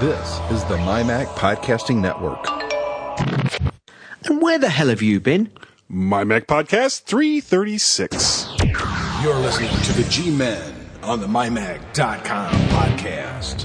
This is the MyMac Podcasting Network. And where the hell have you been? MyMac Podcast 336. You're listening to the G Men on the MyMac.com podcast.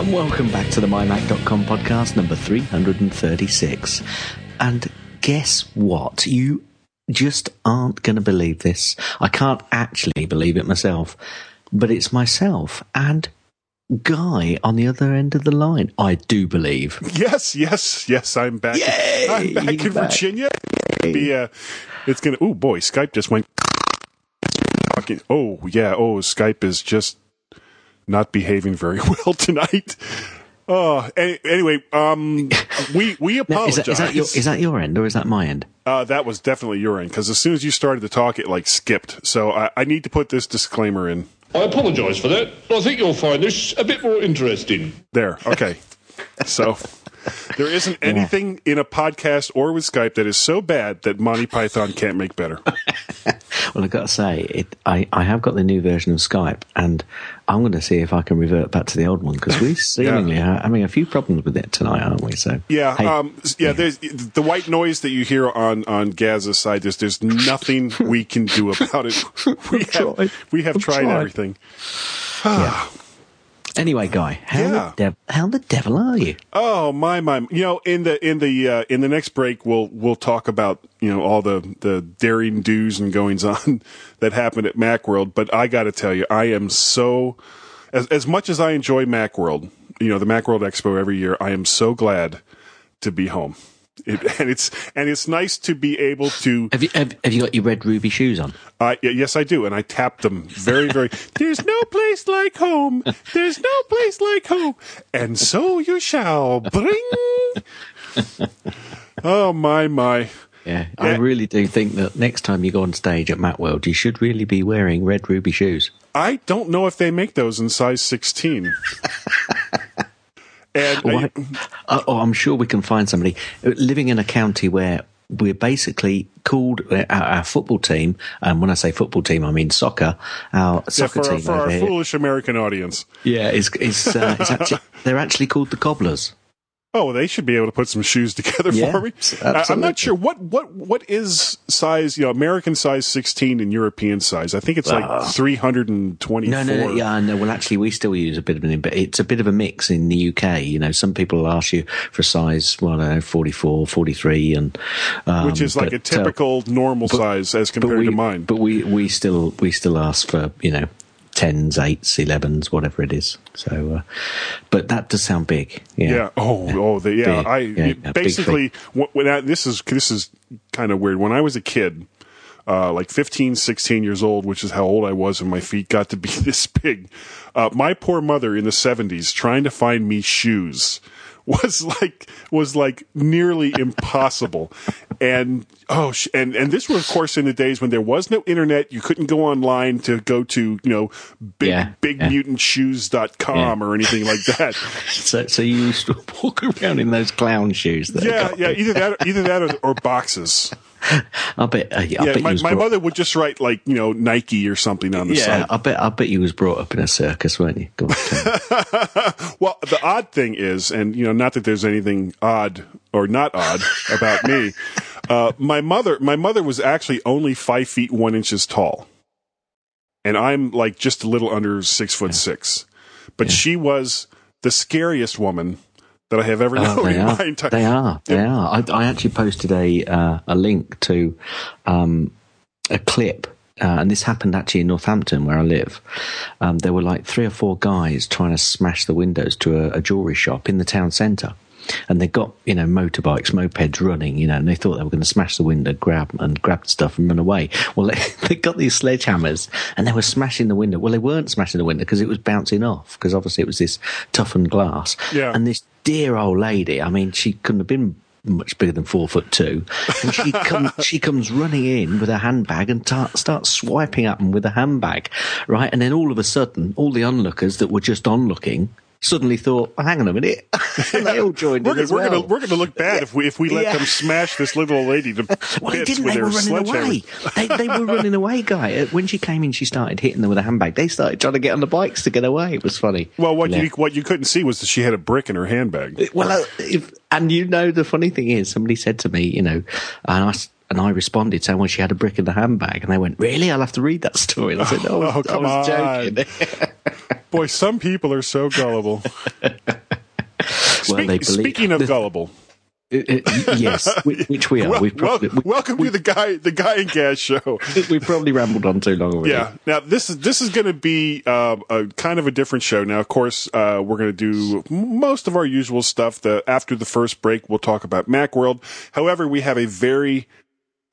And welcome back to the MyMac.com podcast number 336. And guess what? You just aren't going to believe this. I can't actually believe it myself, but it's myself and Guy on the other end of the line. I do believe. Yes, yes, yes. I'm back. Yay, I'm back in back. Virginia. Be, uh, it's gonna. Oh boy, Skype just went. Oh yeah. Oh, Skype is just not behaving very well tonight. Oh, anyway, um, we we Now, apologize. is, that, is, that your, is that your end or is that my end? uh, that was definitely your end because as soon as you started to talk, it like skipped. So I, I need to put this disclaimer in. I apologise for that. I think you'll find this a bit more interesting. There. Okay. so there isn't anything in a podcast or with Skype that is so bad that Monty Python can't make better. Well, I've got to say, it, I, I have got the new version of Skype, and I'm going to see if I can revert back to the old one because we seemingly are having a few problems with it tonight, aren't we? So Yeah, hey, um, yeah. There's the white noise that you hear on on Gaz's side. There's there's nothing we can do about it. We have tried. we have tried, tried. everything. Anyway, Guy, how Yeah. the dev- how the devil are you? Oh my my! You know, in the in the uh, in the next break, we'll we'll talk about you know all the the daring do's and goings on that happened at MacWorld. But I got to tell you, I am so as as much as I enjoy MacWorld, you know, the MacWorld Expo every year. I am so glad to be home. It, and it's and it's nice to be able to. Have you have, have you got your red ruby shoes on? Uh, yes, I do, and I tap them very, very. There's no place like home. There's no place like home, and so you shall bring. Oh my my! Yeah, I really do think that next time you go on stage at Matt Macworld, you should really be wearing red ruby shoes. I don't know if they make those in size 16. And Oh, I- I- uh, oh, I'm sure we can find somebody living in a county where we're basically called uh, our, our football team. And when I say football team, I mean soccer. Our yeah, soccer for, team for over our here. foolish American audience. Yeah, is is, uh, is actually, they're actually called the Cobblers. Oh, they should be able to put some shoes together Yeah, for me. I'm not sure what what what is size, you know, American size 16 and European size. I think it's like 324. No, no, no, yeah, no. Well, actually, we still use a bit of an, but it's a bit of a mix in the UK. You know, some people ask you for size, well, I don't know, 44, 43, and um, which is like but, a typical normal size as uh, compared we, to mine. But we we still we still ask for you know tens, eights, elevens, whatever it is. So, uh, but that does sound big. Yeah. Yeah. Oh, oh, the, yeah. Big. I Yeah, yeah, basically wh- when I, this is this is kind of weird. When I was a kid, uh, like 15, 16 years old, which is how old I was, and my feet got to be this big. Uh, my poor mother in the seventies trying to find me shoes was like was like nearly impossible. And oh, sh- and and this was of course in the days when there was no internet. You couldn't go online to go to you know big Yeah, bigmutantshoes.com Yeah. or anything like that. So, so you used to walk around in those clown shoes. That Yeah, yeah, either that, either that, or, or boxes. I bet. Uh, I Yeah, bet my, my brought, mother would just write like you know Nike or something on the Yeah, side. I bet. I bet you was brought up in a circus, weren't you? On. Well, the odd thing is, and you know, not that there's anything odd or not odd about me. Uh, my mother, my mother was actually only five feet one inches tall, and I'm like just a little under six foot six. But she was the scariest woman that I have ever Oh, known they in are. my entire. They are. They are. I, I actually posted a uh, a link to um, a clip. Uh, and this happened actually in Northampton, where I live. Um, there were like three or four guys trying to smash the windows to a, a jewelry shop in the town centre, and they got you know motorbikes, mopeds running, you know, and they thought they were going to smash the window, grab and grab stuff and run away. Well, they, they got these sledgehammers and they were smashing the window. Well, they weren't smashing the window because it was bouncing off because obviously it was this toughened glass. Yeah. And this dear old lady, I mean, she couldn't have been much bigger than four foot two, and she comes she comes running in with her handbag and ta- starts swiping at them with a handbag, right? And then all of a sudden, all the onlookers that were just onlooking suddenly thought, "Hang on a minute," and they all joined We're, in as we're well. gonna we're gonna look bad if we if we let Yeah. them smash this little old lady to Well, they bits didn't. with They their were running away. They, they were running away, guy. Uh, When she came in, she started hitting them with a handbag. They started trying to get on the bikes to get away. It was funny. Well, what Yeah. you what you couldn't see was that she had a brick in her handbag. Well, uh, if, and you know, the funny thing is, somebody said to me, you know, and I and I responded saying, "Well, she had a brick in the handbag," and they went, "Really? I'll have to read that story." And I said, "No, Oh, I was on. joking." Boy, some people are so gullible. well, Speak- speaking of gullible, Uh, uh, yes, which, which we are. wel- We've probably, wel- welcome to the guy the guy and gaz show. we, we've probably rambled on too long already. Yeah. Now this is this is going to be uh, a kind of a different show. Now, of course, uh, we're going to do most of our usual stuff. The after the first break, we'll talk about MacWorld. However, we have a very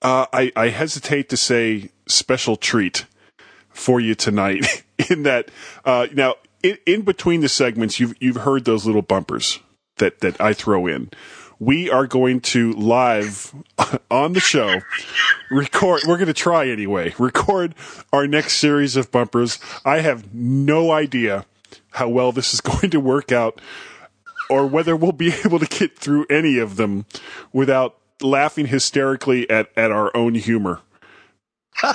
uh, I, I hesitate to say special treat for you tonight. In that, uh, now in, in between the segments, you've you've heard those little bumpers that that I throw in. We are going to live on the show record. We're going to try anyway. Record our next series of bumpers. I have no idea how well this is going to work out, or whether we'll be able to get through any of them without laughing hysterically at at our own humor.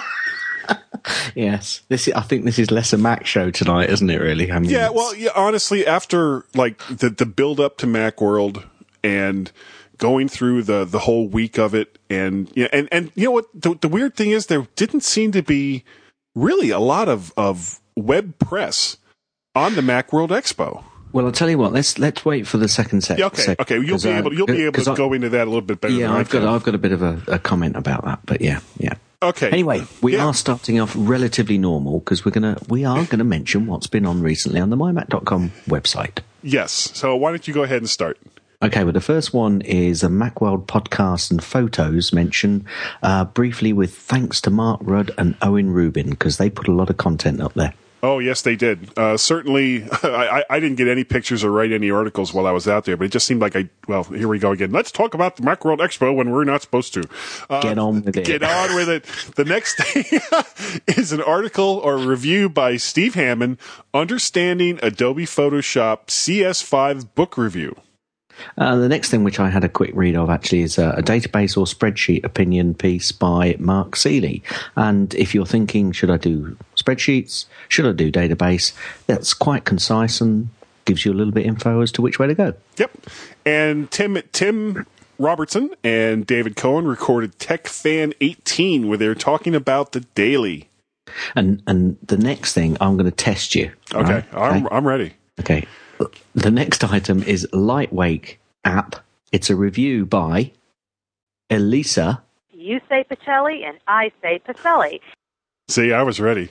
Yes. This is, I think this is less a Mac show tonight, isn't it? Really? I mean, Yeah, well, yeah. Honestly, after like the the build up to Mac World and going through the the whole week of it, and yeah, and and you know what? The, the weird thing is there didn't seem to be really a lot of of web press on the Mac World Expo. Well, I'll tell you what. Let's let's wait for the second set. Yeah, okay, sec- okay. You'll be uh, able you'll be able 'cause to I- go into that a little bit better. Yeah, I've got. I've got a bit of a, a comment about that, but yeah, yeah. Okay. Anyway, we Yeah. are starting off relatively normal because we're gonna we are gonna mention what's been on recently on the mymac.com website. Yes. So why don't you go ahead and start? Okay, well, the first one is a Macworld podcast and photos mention uh, briefly with thanks to Mark Rudd and Owen Rubin because they put a lot of content up there. Oh yes, they did. Uh, certainly, I, I didn't get any pictures or write any articles while I was out there, but it just seemed like I. Well, here we go again. Let's talk about the Macworld Expo when we're not supposed to. Uh, Get on with it. Get on with it. The next thing is an article or review by Steve Hammond, "Understanding Adobe Photoshop CS5 Book Review." Uh, the next thing, which I had a quick read of, actually, is uh, a database or spreadsheet opinion piece by Mark Seeley. And if you're thinking, should I do spreadsheets? Should I do database? That's quite concise and gives you a little bit info as to which way to go. Yep. And Tim Tim Robertson and David Cohen recorded Tech Fan 18, where they're talking about the daily. And and the next thing, I'm going to test you. Okay, right? I'm I'm ready. Okay. The next item is Lightweight app. It's a review by Elisa. You say Pacelli and I say Pacelli. See, I was ready.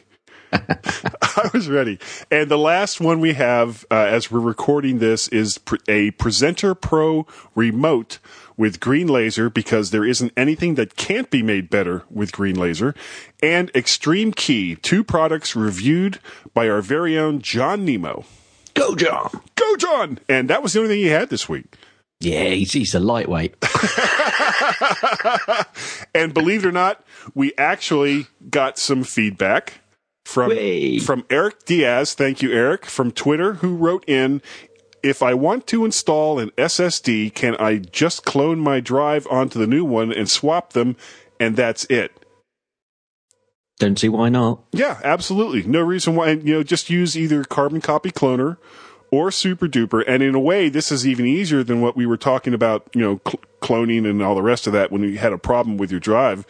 I was ready. And the last one we have, uh, as we're recording this, is pr- a Presenter Pro remote with Green Laser because there isn't anything that can't be made better with Green Laser. And Extreme Key, two products reviewed by our very own John Nemo. Go, John. Go, John! And that was the only thing he had this week. Yeah, he's, he's a lightweight. And believe it or not, we actually got some feedback from Way. from Eric Diaz. Thank you, Eric, from Twitter, who wrote in. If I want to install an SSD, can I just clone my drive onto the new one and swap them, and that's it? Don't see why not. Yeah, absolutely. No reason why. You know, just use either Carbon Copy Cloner or Super Duper. And in a way, this is even easier than what we were talking about. You know, cl- cloning and all the rest of that when you had a problem with your drive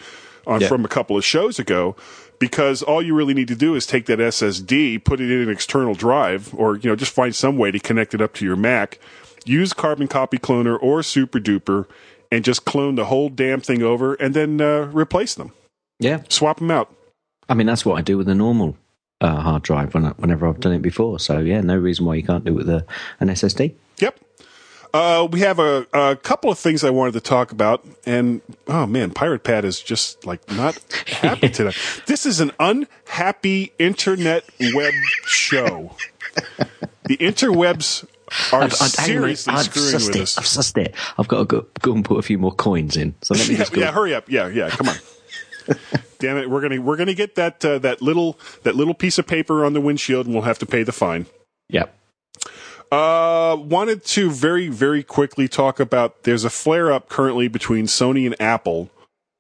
on Yeah. from a couple of shows ago. Because all you really need to do is take that SSD, put it in an external drive, or you know, just find some way to connect it up to your Mac. Use Carbon Copy Cloner or Super Duper, and just clone the whole damn thing over, and then uh, replace them, Yeah. swap them out. I mean, that's what I do with a normal uh, hard drive when I, whenever I've done it before. So, yeah, no reason why you can't do it with a, an SSD. Yep. Uh, we have a, a couple of things I wanted to talk about, and oh man, Pirate Pad is just like not happy today. This is an unhappy internet web show. the interwebs are I'd- I'd- hang on a seriously I've screwing with it. us. I've sussed it. I've got to go, go and put a few more coins in. So let me Yeah, just go. yeah, hurry up. Yeah, yeah, come on. Damn it, we're gonna we're gonna get that uh, that little that little piece of paper on the windshield, and we'll have to pay the fine. Yep. Uh, wanted to very very quickly talk about. There's a flare up currently between Sony and Apple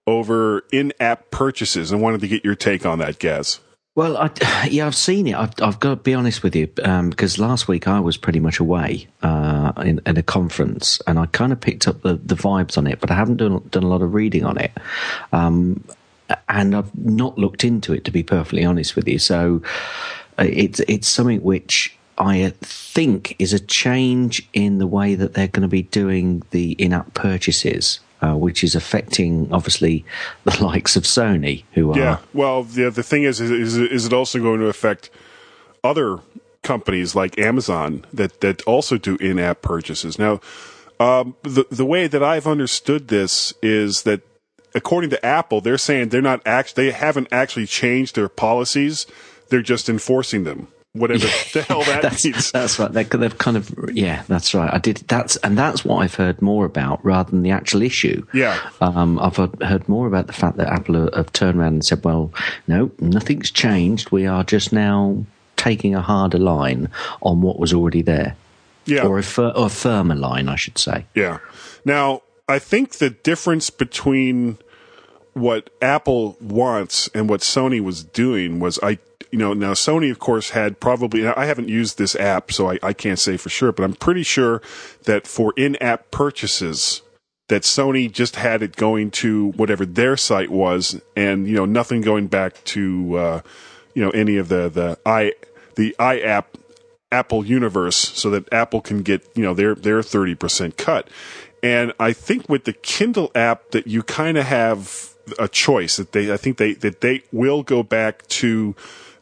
over in-app purchases, and wanted to get your take on that, Gaz. Well, I, yeah, I've seen it. I've, I've got to be honest with you um, because last week I was pretty much away uh, in, in a conference, and I kind of picked up the, the vibes on it, but I haven't done done a lot of reading on it, um, and I've not looked into it to be perfectly honest with you. So uh, it's it's something which I think is a change in the way that they're going to be doing the in-app purchases. Uh, which is affecting obviously the likes of Sony, who are Yeah. Well, the the thing is, is, is, it also going to affect other companies like Amazon that that also do in-app purchases? Now, um, the the way that I've understood this is that according to Apple, they're saying they're not act they haven't actually changed their policies; they're just enforcing them. Whatever the hell that that's, means. that's right. They, they've kind of yeah, that's right. I did that's and that's what I've heard more about rather than the actual issue. Yeah. um, I've heard- heard more about the fact that Apple have- have turned around and said, "Well, no, nothing's changed. We are just now taking a harder line on what was already there, Yeah. or a, fir- or a firmer line, I should say." Yeah. Now, I think the difference between what Apple wants and what Sony was doing was I you know now Sony of course had probably I haven't used this app so I, I can't say for sure but I'm pretty sure that for in-app purchases that Sony just had it going to whatever their site was and you know nothing going back to uh, you know any of the the i the i app Apple universe so that Apple can get, you know, their their 30% cut. And I think with the Kindle app that you kind of have a choice that they I think they that they will go back to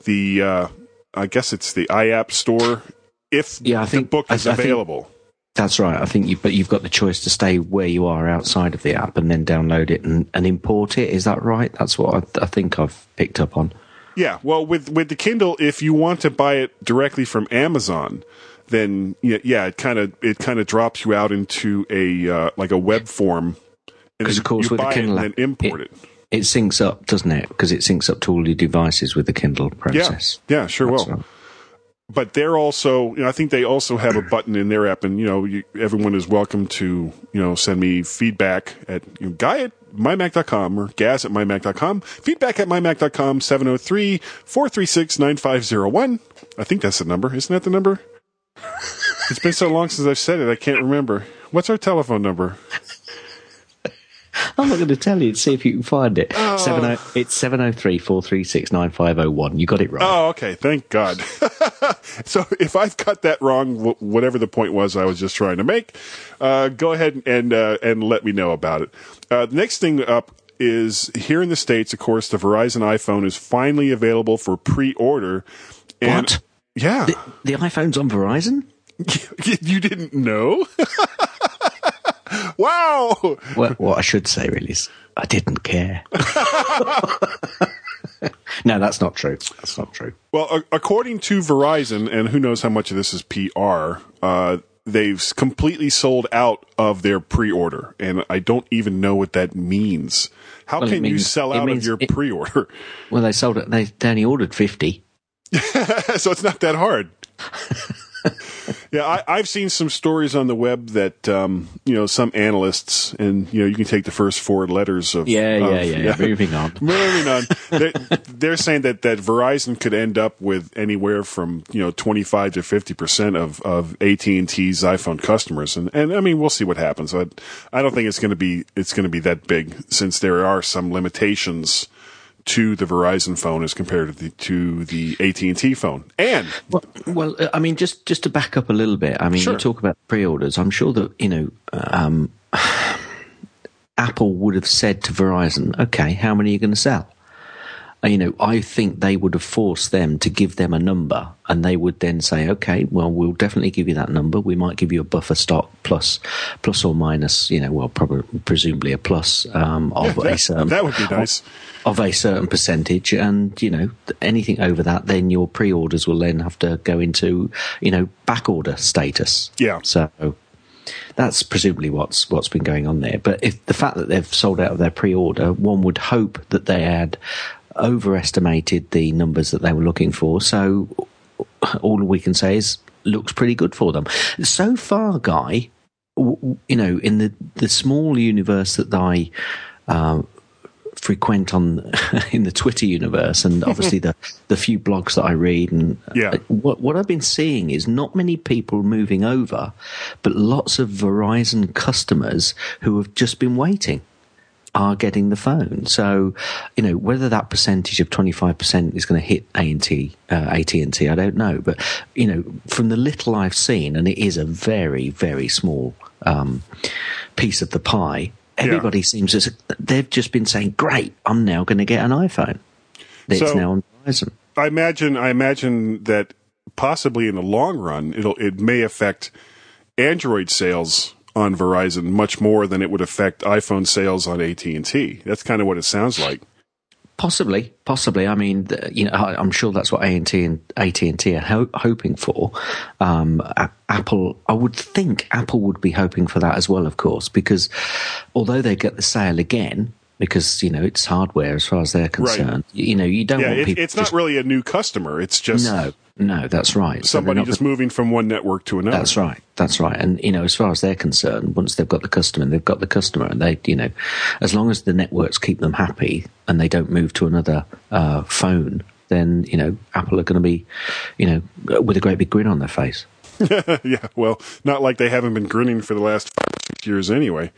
the uh I guess it's the iApp store if Yeah, I the think- book is I think- available. That's right. I think you, but you've got the choice to stay where you are outside of the app and then download it and, and import it. Is that right? That's what I, I think I've picked up on. Yeah, well, with with the Kindle, if you want to buy it directly from Amazon, then yeah, yeah it kind of it kind of drops you out into a uh, like a web form, Because of course, with buy the Kindle it and then import it. it syncs up, doesn't it? Because it syncs up to all your devices with the Kindle Yeah, process. yeah, sure That's will. right. But they're also, you know, I think they also have a button in their app, and you know, you, everyone is welcome to, you know, send me feedback at you know, guy at mymac.com or gaz at mymac.com. Feedback at mymac.com 703 436 9501. I think that's the number. Isn't that the number? it's been so long since I've said it, I can't remember. What's our telephone number? I'm not going to tell you. See if you can find it. Seven oh, it's seven oh three four three six nine five oh one. You got it right. Oh, okay. Thank God. so if I've got that wrong, whatever the point was I was just trying to make, uh, go ahead and uh, and let me know about it. Uh, the next thing up is here in the states. Of course, the Verizon iPhone is finally available for pre-order. And What? Yeah, the, the iPhone's on Verizon. you didn't know? wow. Well, what I should say really is I didn't care. no, that's not true. That's not true. Well, according to Verizon, and who knows how much of this is PR, uh, they've completely sold out of their pre-order, and I don't even know what that means. How Well, can you sell out of your it- pre-order? Well, they sold it. They, they only ordered fifty. so it's not that hard. yeah, I, I've seen some stories on the web that um, you know some analysts, and you know you can take the first four letters of Yeah, yeah, of- yeah. Moving on. Moving on, they're, they're saying that, that Verizon could end up with anywhere from you know twenty five to fifty percent of of AT and T's iPhone customers, and and I mean we'll see what happens. I I don't think it's going to be it's going to be that big since there are some limitations to the Verizon phone as compared to the to the AT and T phone, and Well, well, uh, I mean, just just to back up a little bit. I mean, Sure. you talk about pre-orders. I'm sure that you know, um, Apple would have said to Verizon, "Okay, how many are you going to sell?" You know, I think they would have forced them to give them a number, and they would then say, "Okay, well, we'll definitely give you that number. We might give you a buffer stock plus, plus or minus, you know, well, probably presumably a plus um, of Yeah, a certain that would be nice. of a certain percentage, and you know, anything over that, then your pre-orders will then have to go into, you know, back order status. Yeah. So that's presumably what's what's been going on there. But if the fact that they've sold out of their pre-order, one would hope that they had overestimated the numbers that they were looking for. So all we can say is looks pretty good for them. So far, Guy, w- you know, in the the small universe that I. Uh, frequent on in the Twitter universe, and obviously the the few blogs that I read, and Yeah. uh, what what I've been seeing is not many people moving over, but lots of Verizon customers who have just been waiting are getting the phone. So, you know, whether that percentage of 25% is going to hit A&T, uh, AT&T, I don't know. But, you know, from the little I've seen, and it is a very, very small um, piece of the pie, everybody seems as they've just been saying, great, I'm now going to get an iPhone. It's So- now on Verizon. I imagine I imagine that possibly in the long run it'll it may affect Android sales on Verizon much more than it would affect iPhone sales on AT&T. That's kind of what it sounds like. Possibly, possibly. I mean, you know, I'm sure that's what AT and AT and T are ho- hoping for. Um, A- Apple, I would think Apple would be hoping for that as well, of course, because although they get the sale again, because you know it's hardware as far as they're concerned. You know, you don't Yeah, want it, people. it's not just, really a new customer. It's just no, no, that's right. Somebody not just moving from one network to another. That's right. That's right. And you know, as far as they're concerned, once they've got the customer, and they've got the customer, and they, you know, as long as the networks keep them happy and they don't move to another uh, phone, then you know, Apple are going to be, you know, with a great big grin on their face. yeah, well, not like they haven't been grinning for the last years anyway.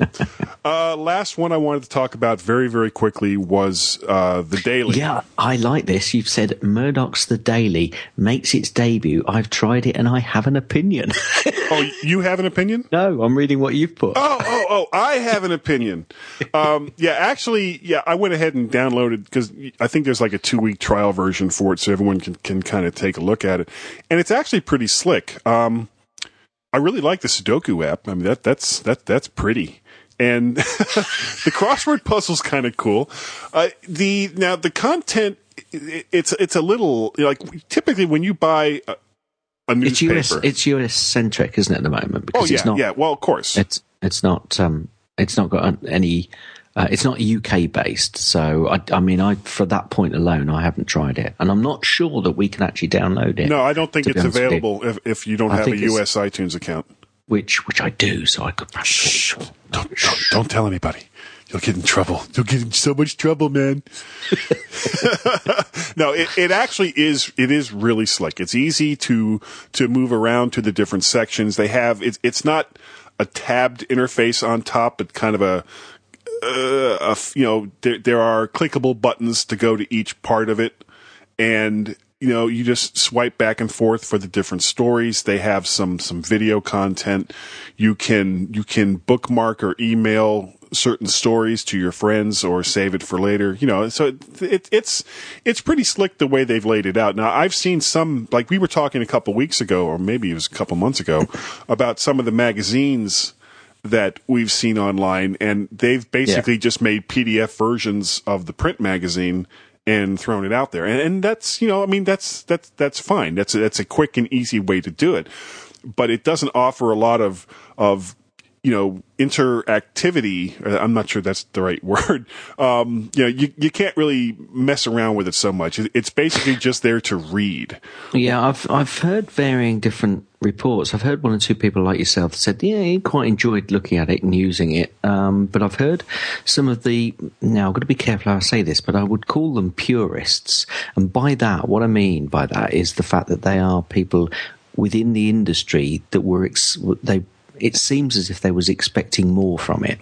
uh, last one I wanted to talk about very, very quickly was uh, the Daily. Yeah, I like this. You've said Murdoch's The Daily makes its debut. I've tried it and I have an opinion. Oh, you have an opinion? no, I'm reading what you've put. Oh, oh, oh! I have an opinion. Um, yeah, actually, yeah, I went ahead and downloaded because I think there's like a two week trial version for it, so everyone can can kind of take a look at it, and it's actually pretty slick. Um, I really like the Sudoku app. I mean, that that's that that's pretty. And the crossword puzzle's kind of cool. Uh, the now the content it, it's it's a little like typically when you buy a, a it's newspaper. US. It's US centric, isn't it, at the moment? oh Because yeah, it's not. yeah. Well, of course. It's it's not um it's not got any uh, it's not UK based. So I, I mean, I for that point alone, I haven't tried it, and I'm not sure that we can actually download it. No, I don't think it's available if, if you don't I have a US iTunes account. Which which I do, so I could Shh, Don't, don't, don't tell anybody. You'll get in trouble. You'll get in so much trouble, man. no, it, it actually is. It is really slick. It's easy to to move around to the different sections. They have. It's it's not a tabbed interface on top, but kind of a uh, you know there there are clickable buttons to go to each part of it, and you know you just swipe back and forth for the different stories. They have some some video content. You can you can bookmark or email certain stories to your friends or save it for later. You know, so it, it, it's it's pretty slick the way they've laid it out. Now I've seen some like we were talking a couple weeks ago, or maybe it was a couple months ago, about some of the magazines that we've seen online, and they've basically just made PDF versions of the print magazine and thrown it out there. And, and that's you know, I mean, that's that's that's fine. That's a, that's a quick and easy way to do it, but it doesn't offer a lot of of you know interactivity uh, i'm not sure that's the right word um you know you, you can't really mess around with it so much it's basically just there to read Yeah, I've I've heard varying different reports. I've heard one or two people like yourself said, yeah, he quite enjoyed looking at it and using it. Um, but I've heard some of the now I've got to be careful how I say this, but I would call them purists. And by that, what I mean by that is the fact that they are people within the industry that were ex- they. It seems as if they was expecting more from it.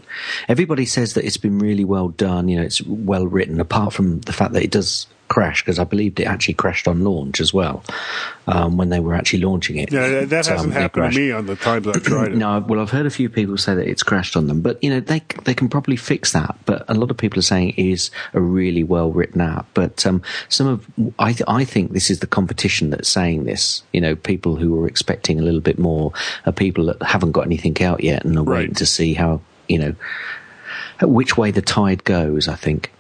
Everybody says that it's been really well done. You know, it's well written. Apart from the fact that it does crash because I believed it actually crashed on launch as well um, when they were actually launching it. Yeah, that- Um, hasn't it happened to me on the times I've tried it. No, well, I've heard a few people say that it's crashed on them, but you know they they can probably fix that. But a lot of people are saying it is a really well written app. But um, some of I th- I think this is the competition that's saying this. You know, people who are expecting a little bit more are people that haven't got anything out yet and are Right. waiting to see how you know which way the tide goes. I think.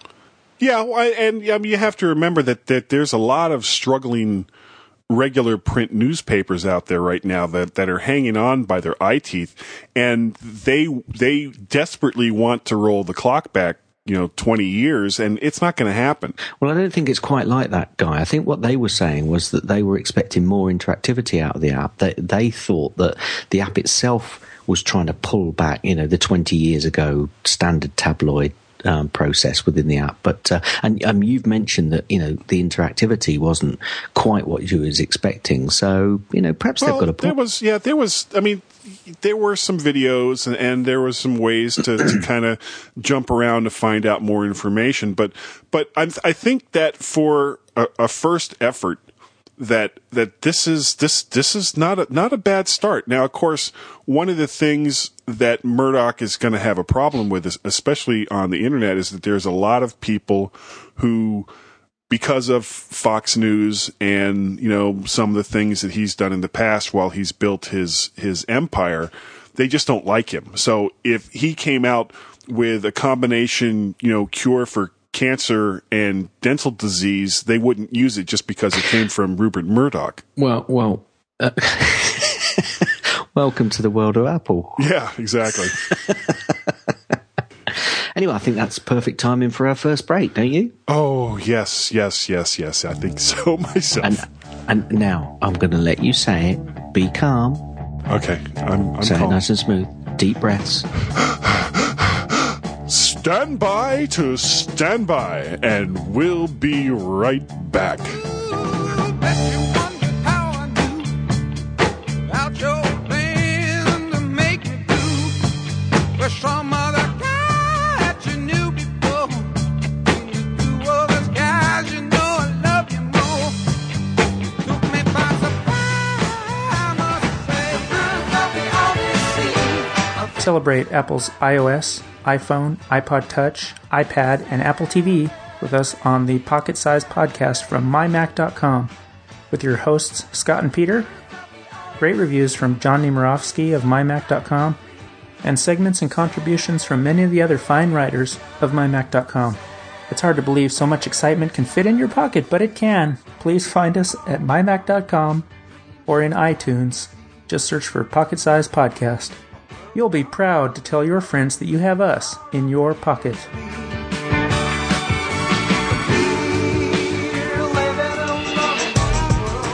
Yeah, and I mean, you have to remember that, that there's a lot of struggling regular print newspapers out there right now that, that are hanging on by their eye teeth, and they they desperately want to roll the clock back, you know, 20 years, and it's not going to happen. Well, I don't think it's quite like that, guy. I think what they were saying was that they were expecting more interactivity out of the app. They, they thought that the app itself was trying to pull back, you know, the 20 years ago standard tabloid um, process within the app. But, uh, and um, you've mentioned that, you know, the interactivity wasn't quite what you was expecting. So, you know, perhaps Well, they've got a there was yeah, there was. I mean, there were some videos and, and there was some ways to, to kind of jump around to find out more information. But but I, I think that for a, a first effort, that that this is this this is not a not a bad start. Now, of course, one of the things that Murdoch is going to have a problem with, is, especially on the internet, is that there's a lot of people who because of Fox News and you know some of the things that he's done in the past while he's built his his empire, they just don't like him. So if he came out with a combination, you know, cure for cancer and dental disease, they wouldn't use it just because it came from Rupert Murdoch. Well, well. Uh, welcome to the world of Apple. Yeah, exactly. Anyway, I think that's perfect timing for our first break, don't you? oh yes, yes, yes, yes. I think so myself. And and now I'm going to let you say it. Be calm. okay, I'm, I'm Say it nice and smooth. Deep breaths. Stand by to stand by, and we'll be right back. Celebrate Apple's iOS, iPhone, iPod Touch, iPad, and Apple TV with us on the Pocket Size Podcast from mymac.com with your hosts Scott and Peter. Great reviews from John Nemirovsky of mymac.com and segments and contributions from many of the other fine writers of mymac.com. It's hard to believe so much excitement can fit in your pocket, but it can. Please find us at mymac.com or in iTunes. Just search for Pocket Size Podcast. You'll be proud to tell your friends that you have us in your pocket.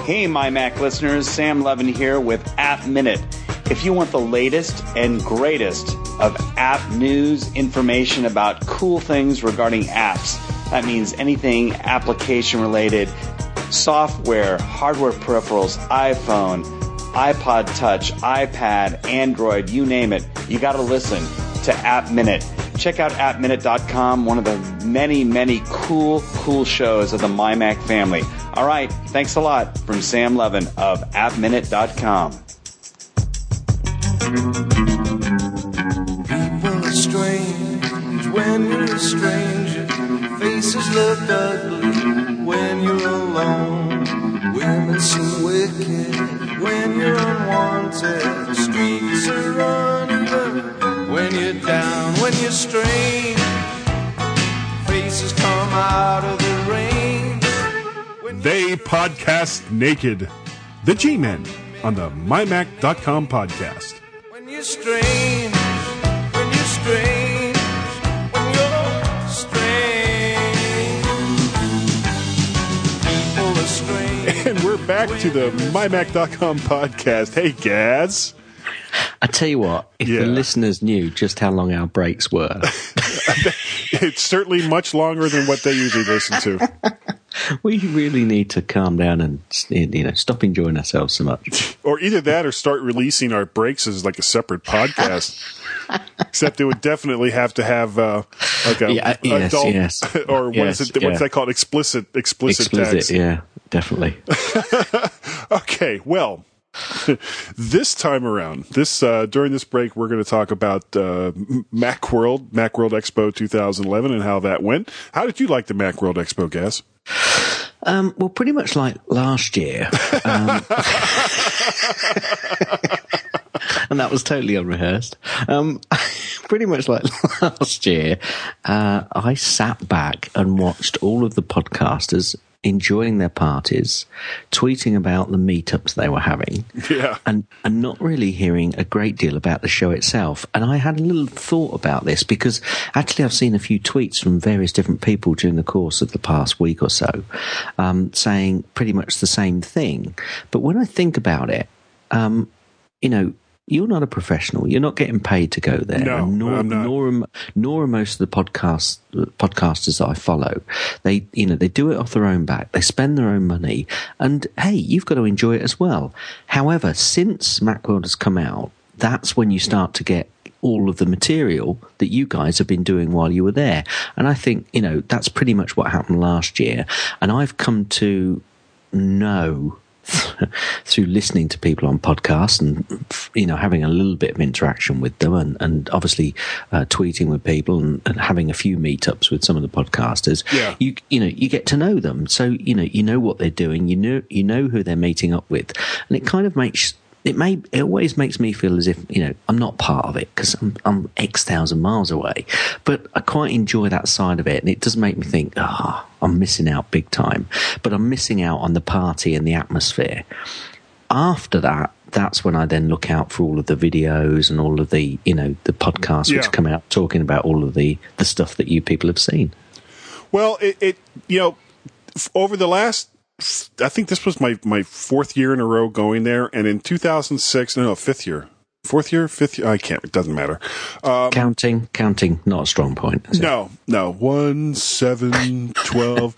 Hey, my Mac listeners, Sam Levin here with App Minute. If you want the latest and greatest of app news, information about cool things regarding apps, that means anything application related, software, hardware peripherals, iPhone, iPod Touch, iPad, Android, you name it, you got to listen to App Minute. Check out appminute.com, one of the many, many cool, cool shows of the MyMac family. All right, thanks a lot from Sam Levin of appminute.com. People are strange when you're a stranger. Faces look ugly when you're alone. Women seem wicked when you're unwanted. The Streets are uneven when you're down, when you're strange. Faces come out of the rain. When They podcast naked. The G Men on the MyMac.com podcast. When you're strange, when you're strange, back to the MyMac.com podcast. Hey, Gaz. I tell you what, if Yeah. the listeners knew just how long our breaks were, It's certainly much longer than what they usually listen to. we really need to calm down and you know stop enjoying ourselves so much. or either that or start releasing our breaks as like a separate podcast. Except it would definitely have to have uh, like a Yeah, yes, adult yes. or what Yes, is it? What's yeah. that called? Explicit, explicit, Explicit, text. yeah, definitely. Okay, well, this time around, this uh, during this break, we're going to talk about uh, MacWorld, MacWorld Expo 2011, and how that went. How did you like the MacWorld Expo, Gaz? Um, well, pretty much like last year. Um, and that was totally unrehearsed. Um, pretty much like last year, uh, I sat back and watched all of the podcasters enjoying their parties, tweeting about the meetups they were having, Yeah. and, and not really hearing a great deal about the show itself. And I had a little thought about this because actually I've seen a few tweets from various different people during the course of the past week or so um, saying pretty much the same thing. But when I think about it, um, you know, you're not a professional. You're not getting paid to go there. No, and nor, I'm not. Nor, am- nor are most of the podcast podcasters that I follow. They, you know, they do it off their own back. They spend their own money, and hey, you've got to enjoy it as well. However, since Macworld has come out, that's when you start to get all of the material that you guys have been doing while you were there. And I think, you know, that's pretty much what happened last year. And I've come to know through listening to people on podcasts and you know having a little bit of interaction with them and, and obviously uh, tweeting with people and, and having a few meetups with some of the podcasters Yeah. you you know you get to know them. So you know you know what they're doing. You know you know who they're meeting up with. And it kind of makes it may it always makes me feel as if you know I'm not part of it because I'm I'm X thousand miles away, but I quite enjoy that side of it, and it does make me think, ah, I'm missing out big time. But I'm missing out on the party and the atmosphere. After that, that's when I then look out for all of the videos and all of the you know the podcasts Yeah. which come out talking about all of the the stuff that you people have seen. Well, it, it you know, over the last, I think this was my my fourth year in a row going there, and in 2006, no, no, fifth year, fourth year, fifth year, I can't. It doesn't matter. Um, counting, counting, not a strong point. is it? No, no, one, seven, twelve.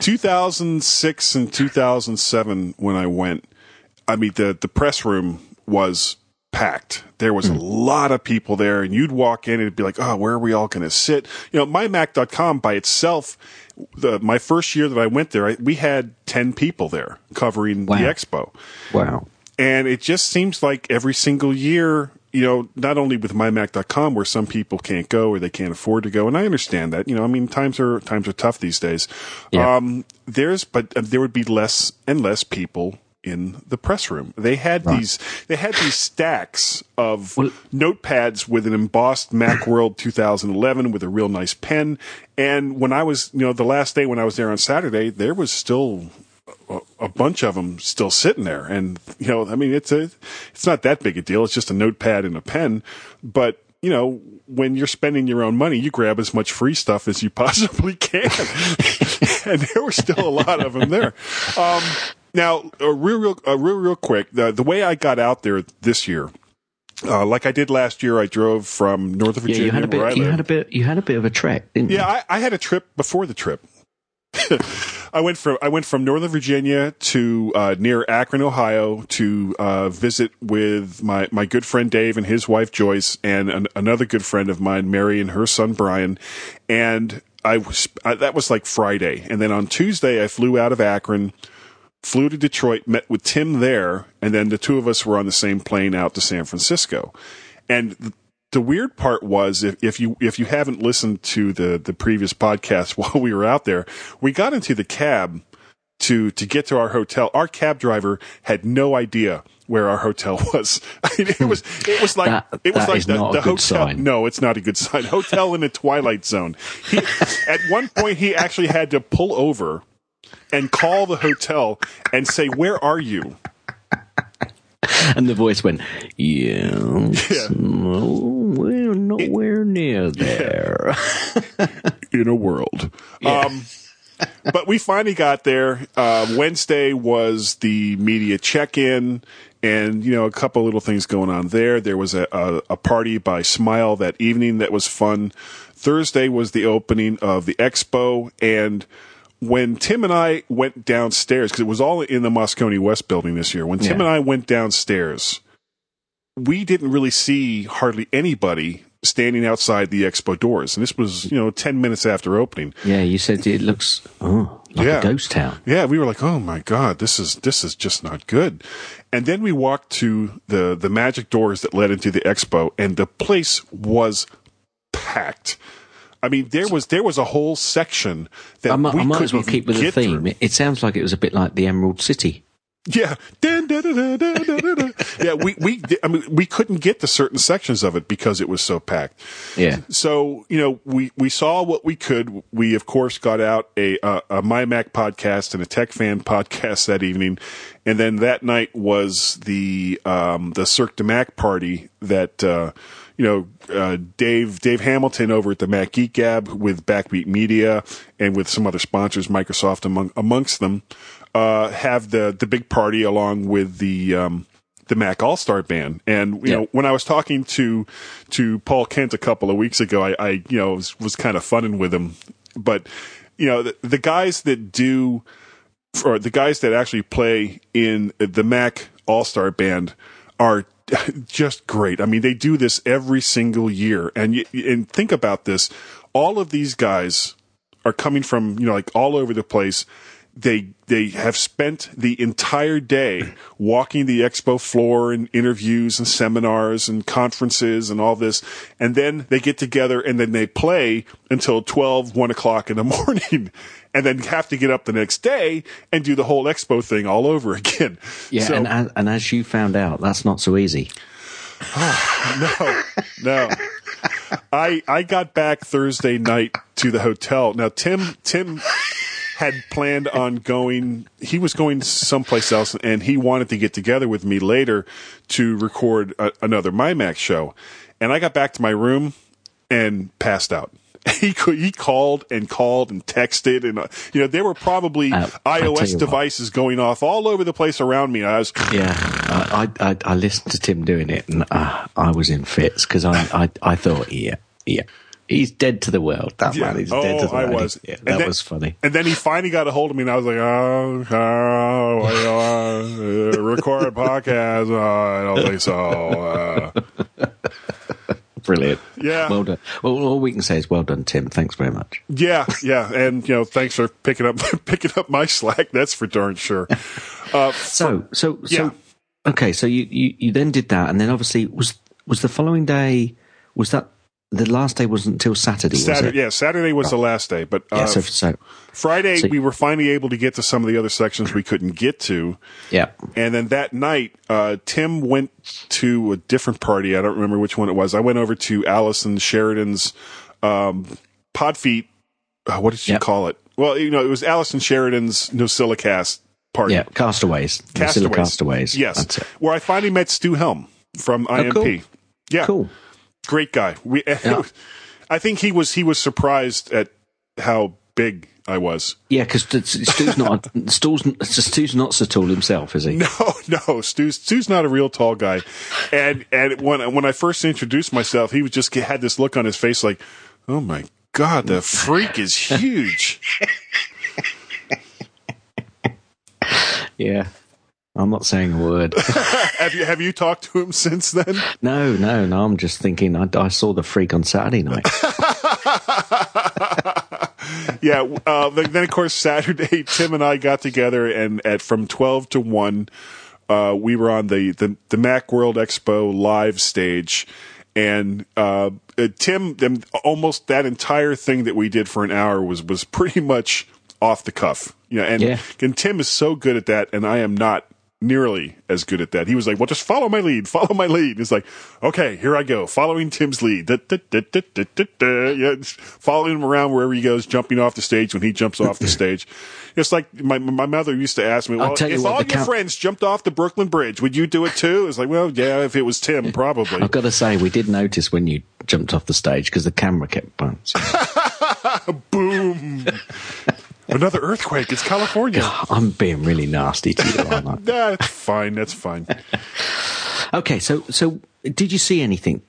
2006 and 2007 when I went, I mean the the press room was packed. There was a hmm. lot of people there, and you'd walk in and it'd be like, oh, where are we all going to sit? You know, mymac.com by itself, the, my first year that I went there, I, we had 10 people there covering Wow. the expo. Wow. And it just seems like every single year, you know, not only with mymac.com where some people can't go or they can't afford to go, and I understand that, you know, I mean, times are times are tough these days. Yeah. Um, there's, but uh, there would be less and less people in the press room. They had these, they had these stacks of notepads with an embossed MacWorld 2011 with a real nice pen. And when I was, you know, the last day when I was there on Saturday, there was still a, bunch of them still sitting there. And, you know, I mean, it's a, it's not that big a deal. It's just a notepad and a pen. But, you know, when you're spending your own money, you grab as much free stuff as you possibly can. and there were still a lot of them there. Um, now, uh, real, real, uh, real, real quick, the, the way I got out there this year, uh, like I did last year, I drove from Northern Yeah, Virginia, you had a bit. You had a bit. You had a bit of a trek, didn't you? Yeah, I, I had a trip before the trip. I went from I went from Northern Virginia to uh, near Akron, Ohio, to uh, visit with my my good friend Dave and his wife Joyce, and an, another good friend of mine, Mary, and her son Brian. And I was uh, that was like Friday, and then on Tuesday I flew out of Akron, flew to Detroit, met with Tim there, and then the two of us were on the same plane out to San Francisco. And the weird part was if, if you if you haven't listened to the the previous podcast while we were out there, we got into the cab to to get to our hotel. Our cab driver had no idea where our hotel was. I mean, it was it was like That- it was like the, the hotel. sign. No, it's not a good sign. Hotel in the twilight zone. He, at one point, he actually had to pull over and call the hotel and say, "Where are you?" And the voice went, "Yes, Yeah. no, we're nowhere near there." in a world. Um, but we finally got there. Uh, Wednesday was the media check-in, and you know a couple little things going on there. There was a, a, a party by Smile that evening that was fun. Thursday was the opening of the expo, and when Tim and I went downstairs, because it was all in the Moscone West building this year, when Tim Yeah. and I went downstairs, we didn't really see hardly anybody standing outside the expo doors. And this was, you know, 10 minutes after opening. Yeah, you said it looks oh like Yeah. a ghost town. Yeah, we were like, "Oh my god, this is this is just not good." And then we walked to the the magic doors that led into the expo, and the place was packed. I mean, there was there was a whole section that I might, we I might as well keep with the theme. through. It, sounds like it was a bit like the Emerald City. Yeah, Dun, dun, dun, yeah. We we I mean we couldn't get to certain sections of it because it was so packed. Yeah. So you know, we we saw what we could. We of course got out a a, a My Mac podcast and a Tech Fan podcast that evening, and then that night was the um, the Cirque de Mac party that. Uh, you know, uh, Dave Dave Hamilton over at the Mac Geek Gab with Backbeat Media and with some other sponsors, Microsoft among amongst them, uh, have the the big party along with the um, the Mac All Star Band. And you Yeah. know, when I was talking to to Paul Kent a couple of weeks ago, I, I you know was, was kind of funning with him, but you know, the, the guys that do or the guys that actually play in the Mac All Star Band are just great. I mean, they do this every single year, and and think about this: all of these guys are coming from you know like all over the place. They they have spent the entire day walking the expo floor and interviews and seminars and conferences and all this, and then they get together and then they play until 12, 1 o'clock in the morning, and then have to get up the next day and do the whole expo thing all over again. Yeah, So- and, as, and as you found out, that's not so easy. no, no. I I got back Thursday night to the hotel. Now Tim Tim had planned on going. He was going someplace else, and he wanted to get together with me later to record a, another MyMac show. And I got back to my room and passed out. He he called and called and texted and uh, you know there were probably Uh, iOS you what. devices going off all over the place around me. I was Yeah, I, I, I, I listened to Tim doing it, and uh, I was in fits because I, I, I thought, yeah, yeah, he's dead to the world. That man is dead to the Oh, I world. was. Yeah, that then- was funny. And then he finally got a hold of me, and I was like, "Oh, oh what do? Uh, record a podcast? Oh, I don't think so." Uh, Brilliant. Yeah. Well done. Well, all we can say is well done, Tim. Thanks very much. yeah, yeah, and you know, thanks for picking up picking up my slack. That's for darn sure. Uh, So, so, Yeah. so, okay. So you, you, you then did that, and then obviously was was the following day. Was that the last day? Wasn't until Saturday. was Saturday, it? yeah, Saturday was the last day, but uh, Yeah. So, so, Friday so- we were finally able to get to some of the other sections we couldn't get to. yeah. And then that night, uh, Tim went to a different party. I don't remember which one it was. I went over to Allison Sheridan's um, Podfeet. Uh, what did she Yep. call it? Well, you know, it was Allison Sheridan's NosillaCast party. Yeah, Castaways. Castaways. Castaways. Yes. That's it. Where I finally met Stu Helm from IMP. cool. Yeah. Cool. Great guy. We, I think he was he was surprised at how big I was. Yeah, because Stu's not Stu's, Stu's not so tall himself, is he? No, no, Stu's Stu's not a real tall guy, and and when when I first introduced myself, he was just had this look on his face like, oh my god, the freak is huge. Yeah. I'm not saying a word. have you have you talked to him since then? no, no, no. I'm just thinking. I, I saw the freak on Saturday night. yeah. Uh, then, of course Saturday, Tim and I got together, and at from twelve to one, uh, we were on the, the the Mac World Expo live stage, and uh, uh, Tim, them, almost that entire thing that we did for an hour was was pretty much off the cuff. You know, and Yeah. and Tim is so good at that, and I am not nearly as good at that. He was like, "Well, just follow my lead, follow my lead." He's like, "Okay, here I go, following Tim's lead." Da, da, da. Yeah, following him around wherever he goes, jumping off the stage when he jumps off the stage. It's like my my mother used to ask me, "Well, if what, all your count- friends jumped off the Brooklyn Bridge, would you do it too?" It's like, "Well, yeah, if it was Tim, probably." I've got to say, we did notice when you jumped off the stage because the camera kept bouncing. Boom! Another earthquake. It's California. I'm being really nasty to you, aren't I? That's fine. That's fine. Okay, so so did you see anything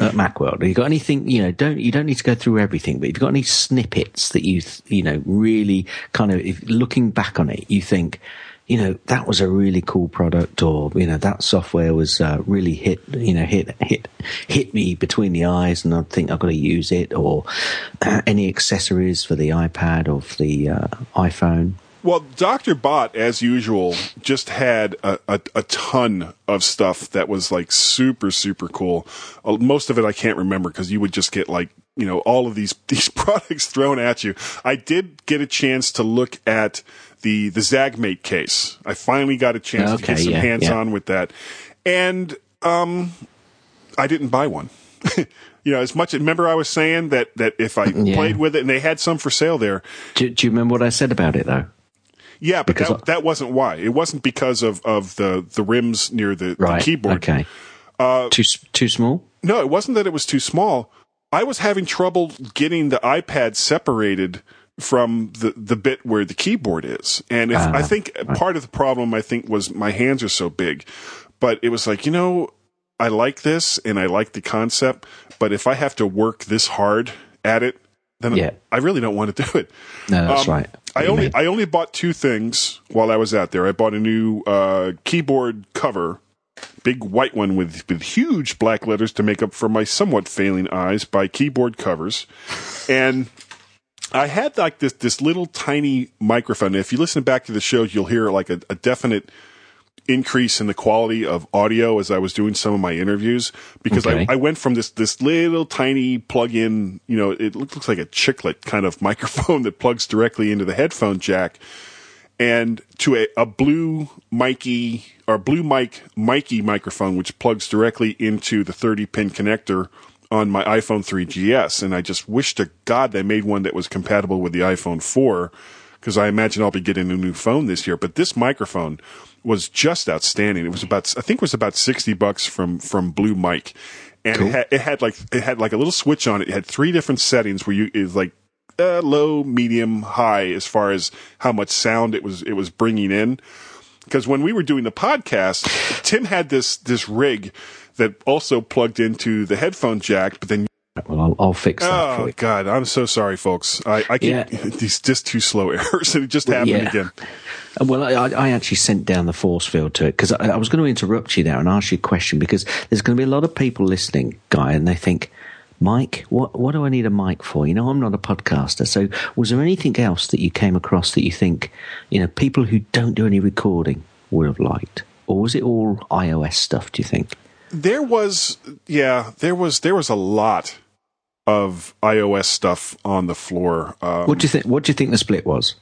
at Macworld? Have you got anything? You know, don't you don't need to go through everything, but if you've got any snippets that you th- you know really kind of if looking back on it, you think. You know that was a really cool product, or you know that software was uh, really hit. You know, hit hit hit me between the eyes, and I think I've got to use it. Or uh, any accessories for the iPad or for the uh, iPhone. Well, Dr. Bott, as usual, just had a, a, a, ton of stuff that was like super, super cool. Uh, Most of it I can't remember because you would just get like, you know, all of these, these products thrown at you. I did get a chance to look at the, the ZAGGmate case. I finally got a chance to get some yeah, hands yeah. on with that. And, um, I didn't buy one. you know, as much, as remember I was saying that, that if I Yeah. played with it and they had some for sale there, Do, do you remember what I said about it though? yeah, but Because that, I- that wasn't why. It wasn't because of, of the, the rims near the, Right. the keyboard. Okay. too too small. No, it wasn't that it was too small. I was having trouble getting the iPad separated from the, the bit where the keyboard is. And if, I think part of the problem, I think, was my hands are so big. But it was like, you know, I like this and I like the concept, but if I have to work this hard at it, then Yeah. I really don't want to do it. No, that's Um, right. I What you only mean. I only bought two things while I was out there. I bought a new uh, keyboard cover, big white one with with huge black letters to make up for my somewhat failing eyes by Keyboard Covers, and I had like this this little tiny microphone. If you listen back to the show, you'll hear like a, a definite increase in the quality of audio as I was doing some of my interviews because Okay. I, I went from this this little tiny plug-in, you know, it looks, looks like a chiclet kind of microphone that plugs directly into the headphone jack, and to a, a blue Mikey or blue mic Mikey microphone which plugs directly into the 30 pin connector on my iPhone 3GS. And I just wish to God they made one that was compatible with the iPhone 4 because I imagine I'll be getting a new phone this year. But this microphone was just outstanding. It was about, I think it was about 60 bucks from, from Blue Mic. And it, had, it had like, it had like a little switch on it. It had three different settings where you, it was like, uh, low, medium, high as far as how much sound it was, it was bringing in because when we were doing the podcast, Tim had this this rig that also plugged into the headphone jack, but then Well, I'll, I'll fix that for oh you. god, I'm so sorry, folks. I I keep Yeah. these just too slow errors, and it just happened yeah. again. Uh, Well, I, I actually sent down the force field to it because I, I was going to interrupt you there and ask you a question because there's going to be a lot of people listening, Guy, and they think, Mike, what what do I need a mic for? You know, I'm not a podcaster. So, was there anything else that you came across that you think, you know, people who don't do any recording would have liked, or was it all iOS stuff? Do you think? There was yeah, there was there was a lot of iOS stuff on the floor. Um, What do you think? What do you think the split was?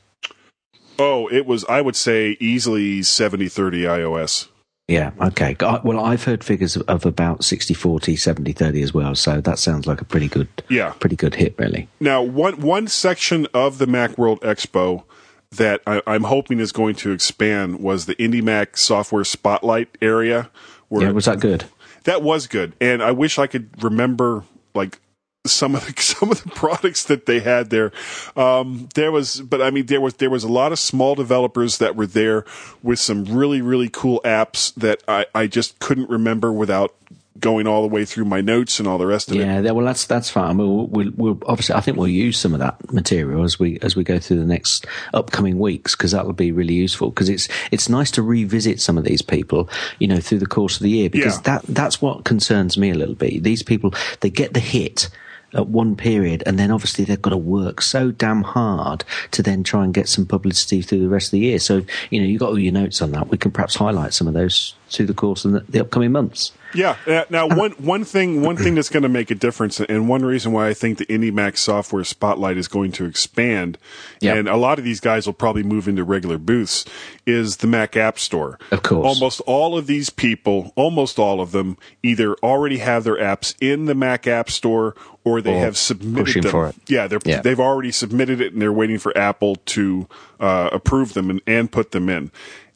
oh, it was I would say easily 70-30 iOS. Yeah, okay. Well, I've heard figures of, about 60 40, 70 30 as well. So that sounds like a pretty good, Yeah. pretty good hit, really. Now, one one section of the MacWorld Expo that I, I'm hoping is going to expand was the IndyMac Software Spotlight area. Where Yeah, was that good? That was good, and I wish I could remember like some of the some of the products that they had there. Um, there was, but I mean, there was there was a lot of small developers that were there with some really really cool apps that I I just couldn't remember without going all the way through my notes and all the rest of it. Yeah, well, that's that's fine. We'll, we'll, we'll obviously, I think we'll use some of that material as we as we go through the next upcoming weeks because that'll be really useful. Because it's it's nice to revisit some of these people, you know, through the course of the year because Yeah. that that's what concerns me a little bit. These people they get the hit at one period and then obviously they've got to work so damn hard to then try and get some publicity through the rest of the year. So you know, you got all your notes on that. We can perhaps highlight some of those through the course of the, the upcoming months. Yeah. Now, one one thing one thing that's going to make a difference, and one reason why I think the IndyMac Software Spotlight is going to expand, Yeah. and a lot of these guys will probably move into regular booths, is the Mac App Store. Of course. almost all of these people, almost all of them, either already have their apps in the Mac App Store or they Or have submitted them. for it. Yeah, they're, Yeah. they've already submitted it, and they're waiting for Apple to uh, approve them and, and put them in.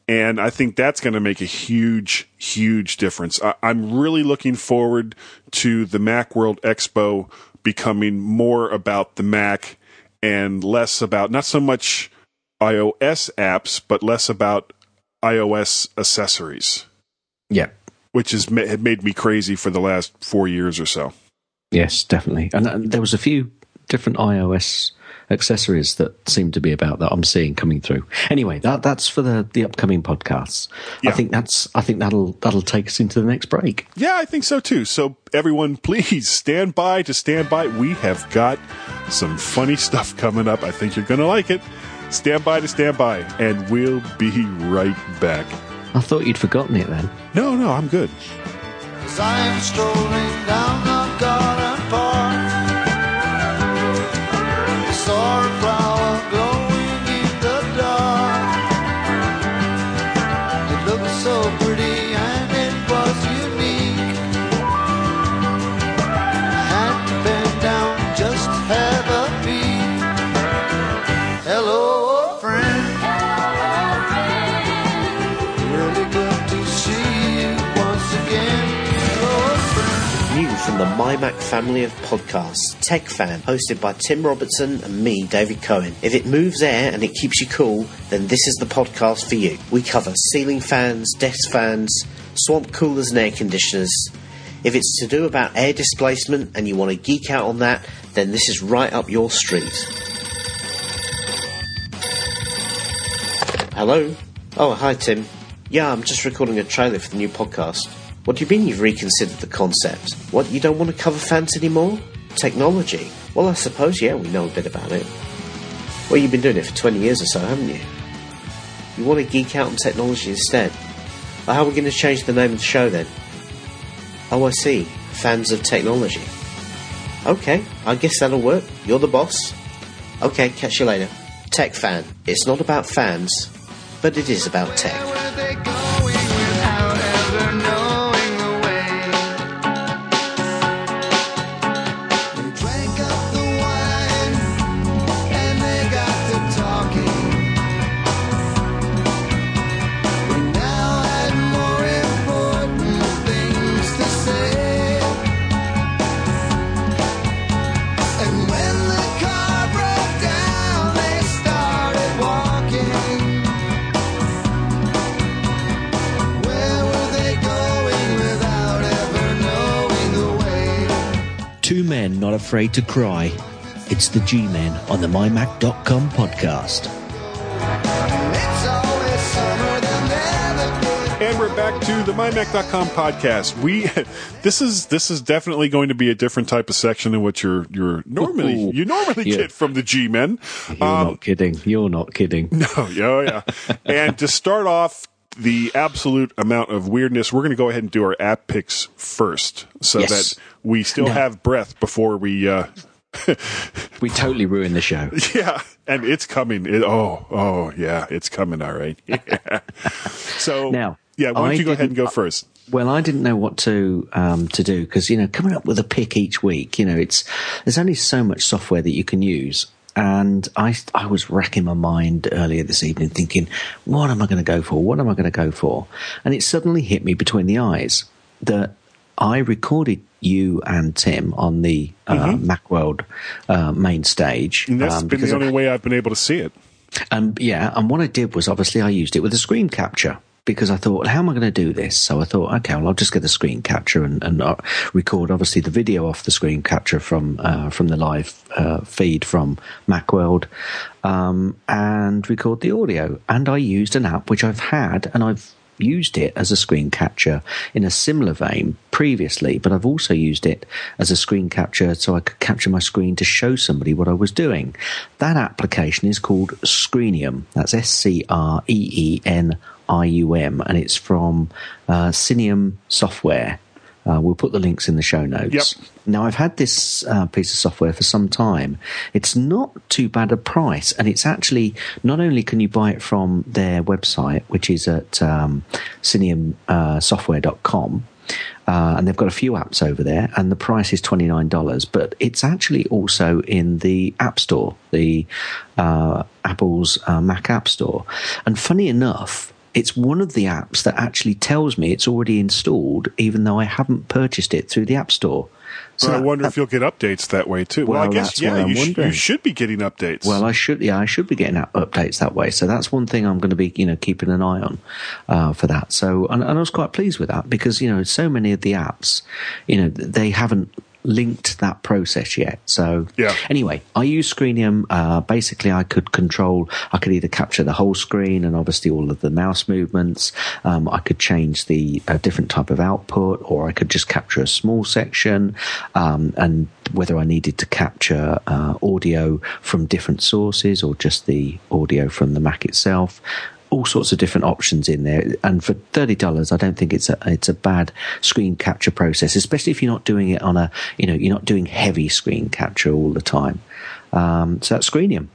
And I think that's going to make a huge, huge difference. I, I'm really looking forward to the Macworld Expo becoming more about the Mac and less about not so much iOS apps, but less about iOS accessories. Yeah. which has ma- made me crazy for the last four years or so. Yes, definitely. And, and there was a few different iOS accessories that seem to be about that I'm seeing coming through. Anyway, that that's for the, the upcoming podcasts. Yeah. I think that's I think that'll that'll take us into the next break. Yeah, I think so too. So everyone, please stand by to stand by. We have got some funny stuff coming up. I think you're going to like it. Stand by to stand by, and we'll be right back. I thought you'd forgotten it then. No, no, I'm good. As I'm strolling down the garden From family of podcasts, Tech Fan, hosted by Tim Robertson and me, David Cohen. If it moves air and it keeps you cool, then this is the podcast for you. We cover ceiling fans, desk fans, swamp coolers and air conditioners. If it's to do about air displacement and you want to geek out on that, then this is right up your street. Hello? Oh, hi, Tim. Yeah, I'm just recording a trailer for the new podcast. What do you mean you've reconsidered the concept? What, you don't want to cover fans anymore? Technology? Well, I suppose, yeah, we know a bit about it. Well, you've been doing it for 20 years or so, haven't you? You want to geek out on technology instead? Well, how are we going to change the name of the show then? Oh, I see. Fans of technology. Okay, I guess that'll work. You're the boss. Okay, catch you later. Tech fan. It's not about fans, but it is about tech. Afraid to cry. It's the G Men on the MyMac.com podcast. It's always summer, they'll never get And we're back to the MyMac.com podcast. We this is this is definitely going to be a different type of section than what you're you're normally Ooh. you normally Yeah. get from the G Men. You're not um, kidding. You're not kidding. No, yeah, oh, yeah. and to start off the absolute amount of weirdness, we're going to go ahead and do our app picks first, so Yes. that we still Now- have breath before we. Uh, We totally ruined the show. yeah, and it's coming. It, oh, oh, yeah, it's coming. All right. Yeah. So Now, yeah, why don't I you go ahead and go first? Well, I didn't know what to um, to do because you know coming up with a pick each week, you know, it's there's only so much software that you can use, and I I was racking my mind earlier this evening thinking, what am I going to go for? What am I going to go for? And it suddenly hit me between the eyes that I recorded you and Tim on the uh, MacWorld uh, main stage. Mm-hmm. And that's um, been the only way I've been able to see it. um, yeah, and what I did was obviously I used it with a screen capture because I thought, how am I going to do this? So I thought, okay, well, I'll just get the screen capture and, and uh, record obviously the video off the screen capture from uh, from the live uh, feed from MacWorld, um, and record the audio. And I used an app which I've had and I've used it as a screen capture in a similar vein previously, but I've also used it as a screen capture so I could capture my screen to show somebody what I was doing. That application is called Screenium. That's S C R E E N I U M, and it's from uh, Synium Software. Uh, we'll put the links in the show notes. Yep. Now, I've had this uh, piece of software for some time. It's not too bad a price, and it's actually not only can you buy it from their website, which is at um, syniumsoftware.com, uh, and they've got a few apps over there, and the price is twenty nine dollars. But it's actually also in the App Store, the uh, Apple's uh, Mac App Store. And funny enough, it's one of the apps that actually tells me it's already installed, even though I haven't purchased it through the App Store. So I that- wonder that- if you'll get updates that way too. Well, I guess yeah, you, sh- you should be getting updates. Well, I should, yeah, I should be getting updates that way. So that's one thing I'm going to be, you know, keeping an eye on uh, for that. So, and, and I was quite pleased with that because you know, so many of the apps, you know, they haven't linked that process yet. So, Yeah. Anyway, I use Screenium. Uh, basically, I could control. I could either capture the whole screen and obviously all of the mouse movements. Um, I could change the uh, different type of output, or I could just capture a small section. Um, and whether I needed to capture uh, audio from different sources or just the audio from the Mac itself. All sorts of different options in there, and for thirty dollars, I don't think it's a it's a bad screen capture process, especially if you're not doing it on a you know you're not doing heavy screen capture all the time. Um, so that's Screenium.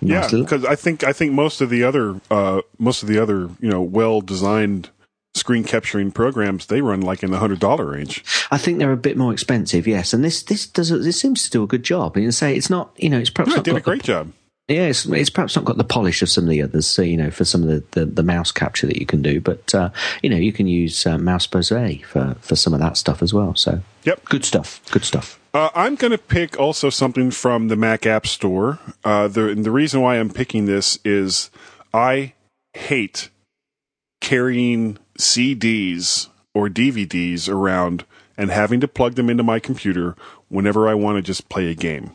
yeah, Nice little- because I think I think most of the other uh, most of the other you know well designed screen capturing programs they run like in the hundred dollar range. I think they're a bit more expensive, yes. And this this does this seems to do a good job. And you say it's not you know it's perhaps Yeah, it did a got the- great job. Yeah, it's, it's perhaps not got the polish of some of the others, so, you know, for some of the, the, the mouse capture that you can do. But, uh, you know, you can use uh, Mouse Pose for, for some of that stuff as well. So, Yep. good stuff. Good stuff. Uh, I'm going to pick also something from the Mac App Store. Uh, the and the reason why I'm picking this is I hate carrying CDs or DVDs around and having to plug them into my computer whenever I want to just play a game.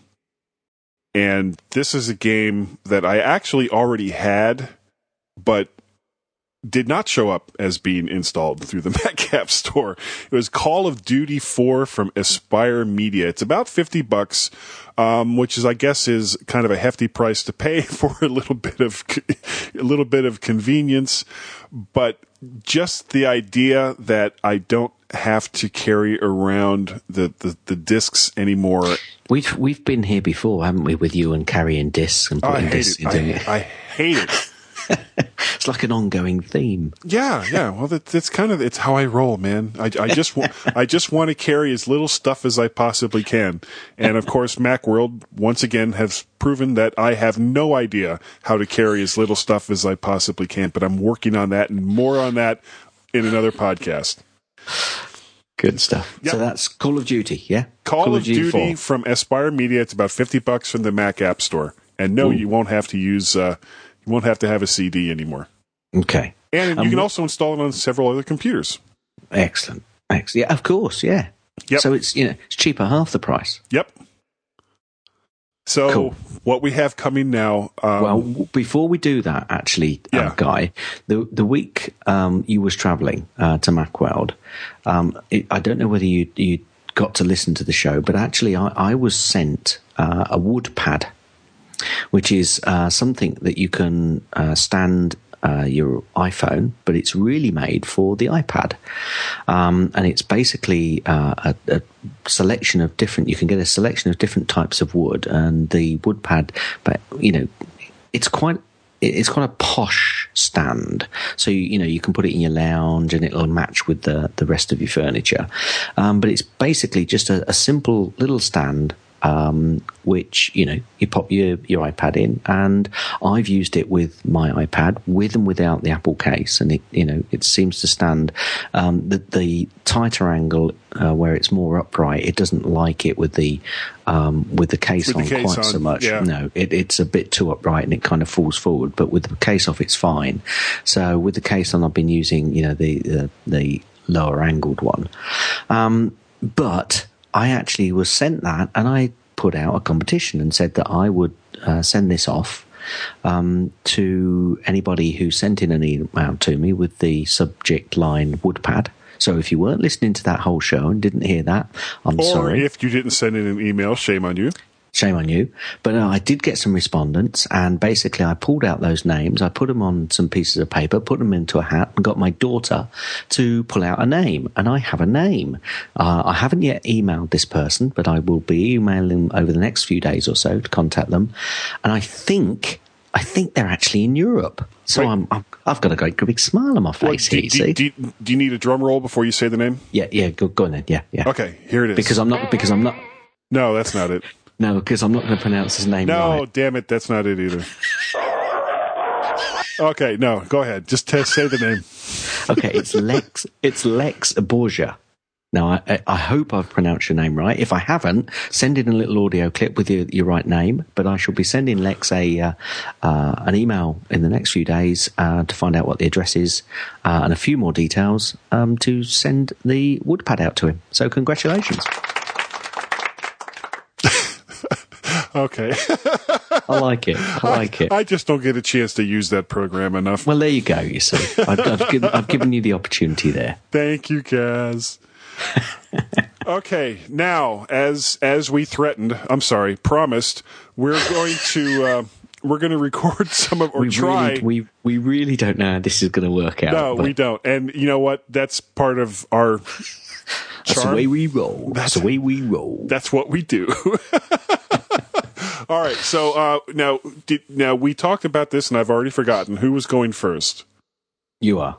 And this is a game that I actually already had, but did not show up as being installed through the Mac App Store. It was Call of Duty 4 from Aspyr Media. It's about 50 bucks, um, which is, I guess, is kind of a hefty price to pay for a little bit of, a little bit of convenience. But just the idea that I don't have to carry around the, the, the discs anymore. We've, we've been here before, haven't we, with you and carrying discs and Oh, putting discs it. into I, I hate it. It's like an ongoing theme. Yeah, yeah. Well, that, that's kind of it's how I roll, man. I, I just want I just want to carry as little stuff as I possibly can, and of course, MacWorld once again has proven that I have no idea how to carry as little stuff as I possibly can. But I'm working on that, and more on that in another podcast. Good stuff. Yep. So that's Call of Duty, yeah? Call, of, Duty, 4. from Aspyr Media. It's about fifty bucks from the Mac App Store, and no, you won't have to use uh, won't have to have a CD anymore. Okay. And Um, you can also install it on several other computers. Excellent. Excellent. Yeah, of course, yeah. Yep. So it's, you know, it's cheaper, half the price. Yep. So Cool. what we have coming now? Um, Well, before we do that, actually, uh, Yeah. Guy, the the week um, you was travelling uh, to Macworld, um, it, I don't know whether you you got to listen to the show, but actually, I, I was sent uh, a wood pad, which is uh, something that you can uh, stand. Uh, your iPhone, but it's really made for the iPad, um, and it's basically uh, a, a selection of different. You can get a selection of different types of wood, and the wood pad, but you know, it's quite it's quite a posh stand. So you, you know you can put it in your lounge and it'll match with the the rest of your furniture. Um, but it's basically just a, a simple little stand. Um, which you know you pop your your iPad in, and I've used it with my iPad with and without the Apple case, and it you know it seems to stand um, the the tighter angle uh, where it's more upright. It doesn't like it with the um, with the case With the on case quite so much. yeah. No, it, it's a bit too upright and it kind of falls forward. But with the case off, it's fine. So with the case on, I've been using you know the the, the lower angled one. Um, but I actually was sent that, and I put out a competition and said that I would uh, send this off. Um, to anybody who sent in an email to me with the subject line woodpad. So if you weren't listening to that whole show and didn't hear that, I'm or sorry. if you didn't send in an email, shame on you. Shame on you. But uh, I did get some respondents, and basically I pulled out those names, I put them on some pieces of paper, put them into a hat, and got my daughter to pull out a name. And I have a name. Uh, I haven't yet emailed this person, but I will be emailing them over the next few days or so to contact them. And I think. I think they're actually in Europe, so. I'm, I'm I've got a great big smile on my face do, here. do- see? do- do you need a drum roll before you say the name? yeah, yeah, go, go on then. Yeah, yeah. Okay, here it is. Because I'm not because I'm not no, that's not it. No because I'm not going to pronounce his name No, right. damn it, that's not it either. Okay, no, go ahead. Just t- say the name. Okay, it's Lex. It's Lex Borgia. Now, I, I- hope I've pronounced your name right. If I haven't, send in a little audio clip with your, your right name. But I shall be sending Lex a uh, uh, an email in the next few days uh, to find out what the address is uh, and a few more details um, to send the wood pad out to him. So, congratulations. Okay. I like it. I like it. I just don't get a chance to use that program enough. Well, there you go. You see, I've, I've, given, I've given you the opportunity there. Thank you, Gaz. okay, now as as we threatened, I'm sorry, promised, we're going to uh, we're going to record some of or we try. Really, we we really don't know how this is going to work out. no, but we don't. And you know what? That's part of our That's the way we roll. That's the way we roll. That's what we do. All right. So uh, now, did, now we talked about this, and I've already forgotten who was going first. You are.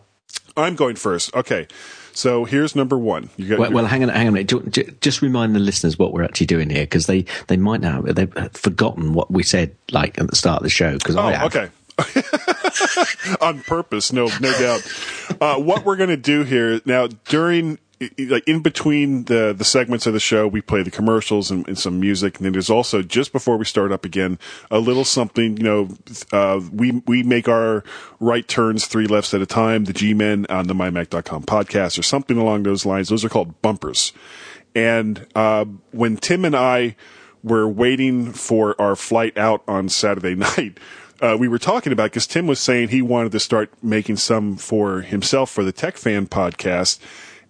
I'm going first. Okay. So here's number one. You got Well, well hang on, hang on. a minute. Ju- ju- Just remind the listeners what we're actually doing here, because they, they might now they've forgotten what we said like at the start of the show. Because I Oh, have. okay. On purpose, no, no doubt. Uh, what we're going to do here now during, like in between the the segments of the show, we play the commercials and, and some music, and then there's also just before we start up again a little something. You know, uh, we we make our right turns three lefts at a time. The G Men on the MyMac.com podcast or something along those lines. Those are called bumpers. And uh, when Tim and I were waiting for our flight out on Saturday night, uh, we were talking about because Tim was saying he wanted to start making some for himself for the Tech Fan podcast.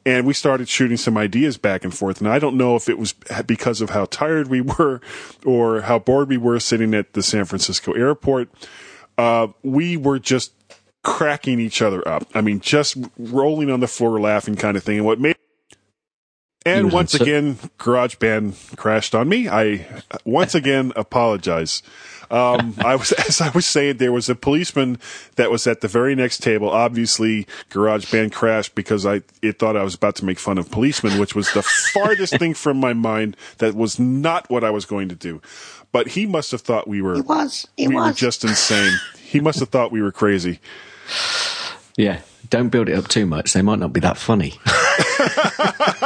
And we started shooting some ideas back and forth. And I don't know if it was because of how tired we were or how bored we were sitting at the San Francisco airport. Uh, we were just cracking each other up. I mean, just rolling on the floor laughing kind of thing. And what made and once on so- again, GarageBand crashed on me. I uh, once again apologize. Um, I was, as I was saying, there was a policeman that was at the very next table. Obviously, GarageBand crashed because I it thought I was about to make fun of policemen, which was the farthest thing from my mind. That was not what I was going to do. But he must have thought we were. He was. He we were just insane. He must have thought we were crazy. Yeah. Don't build it up too much. They might not be that funny.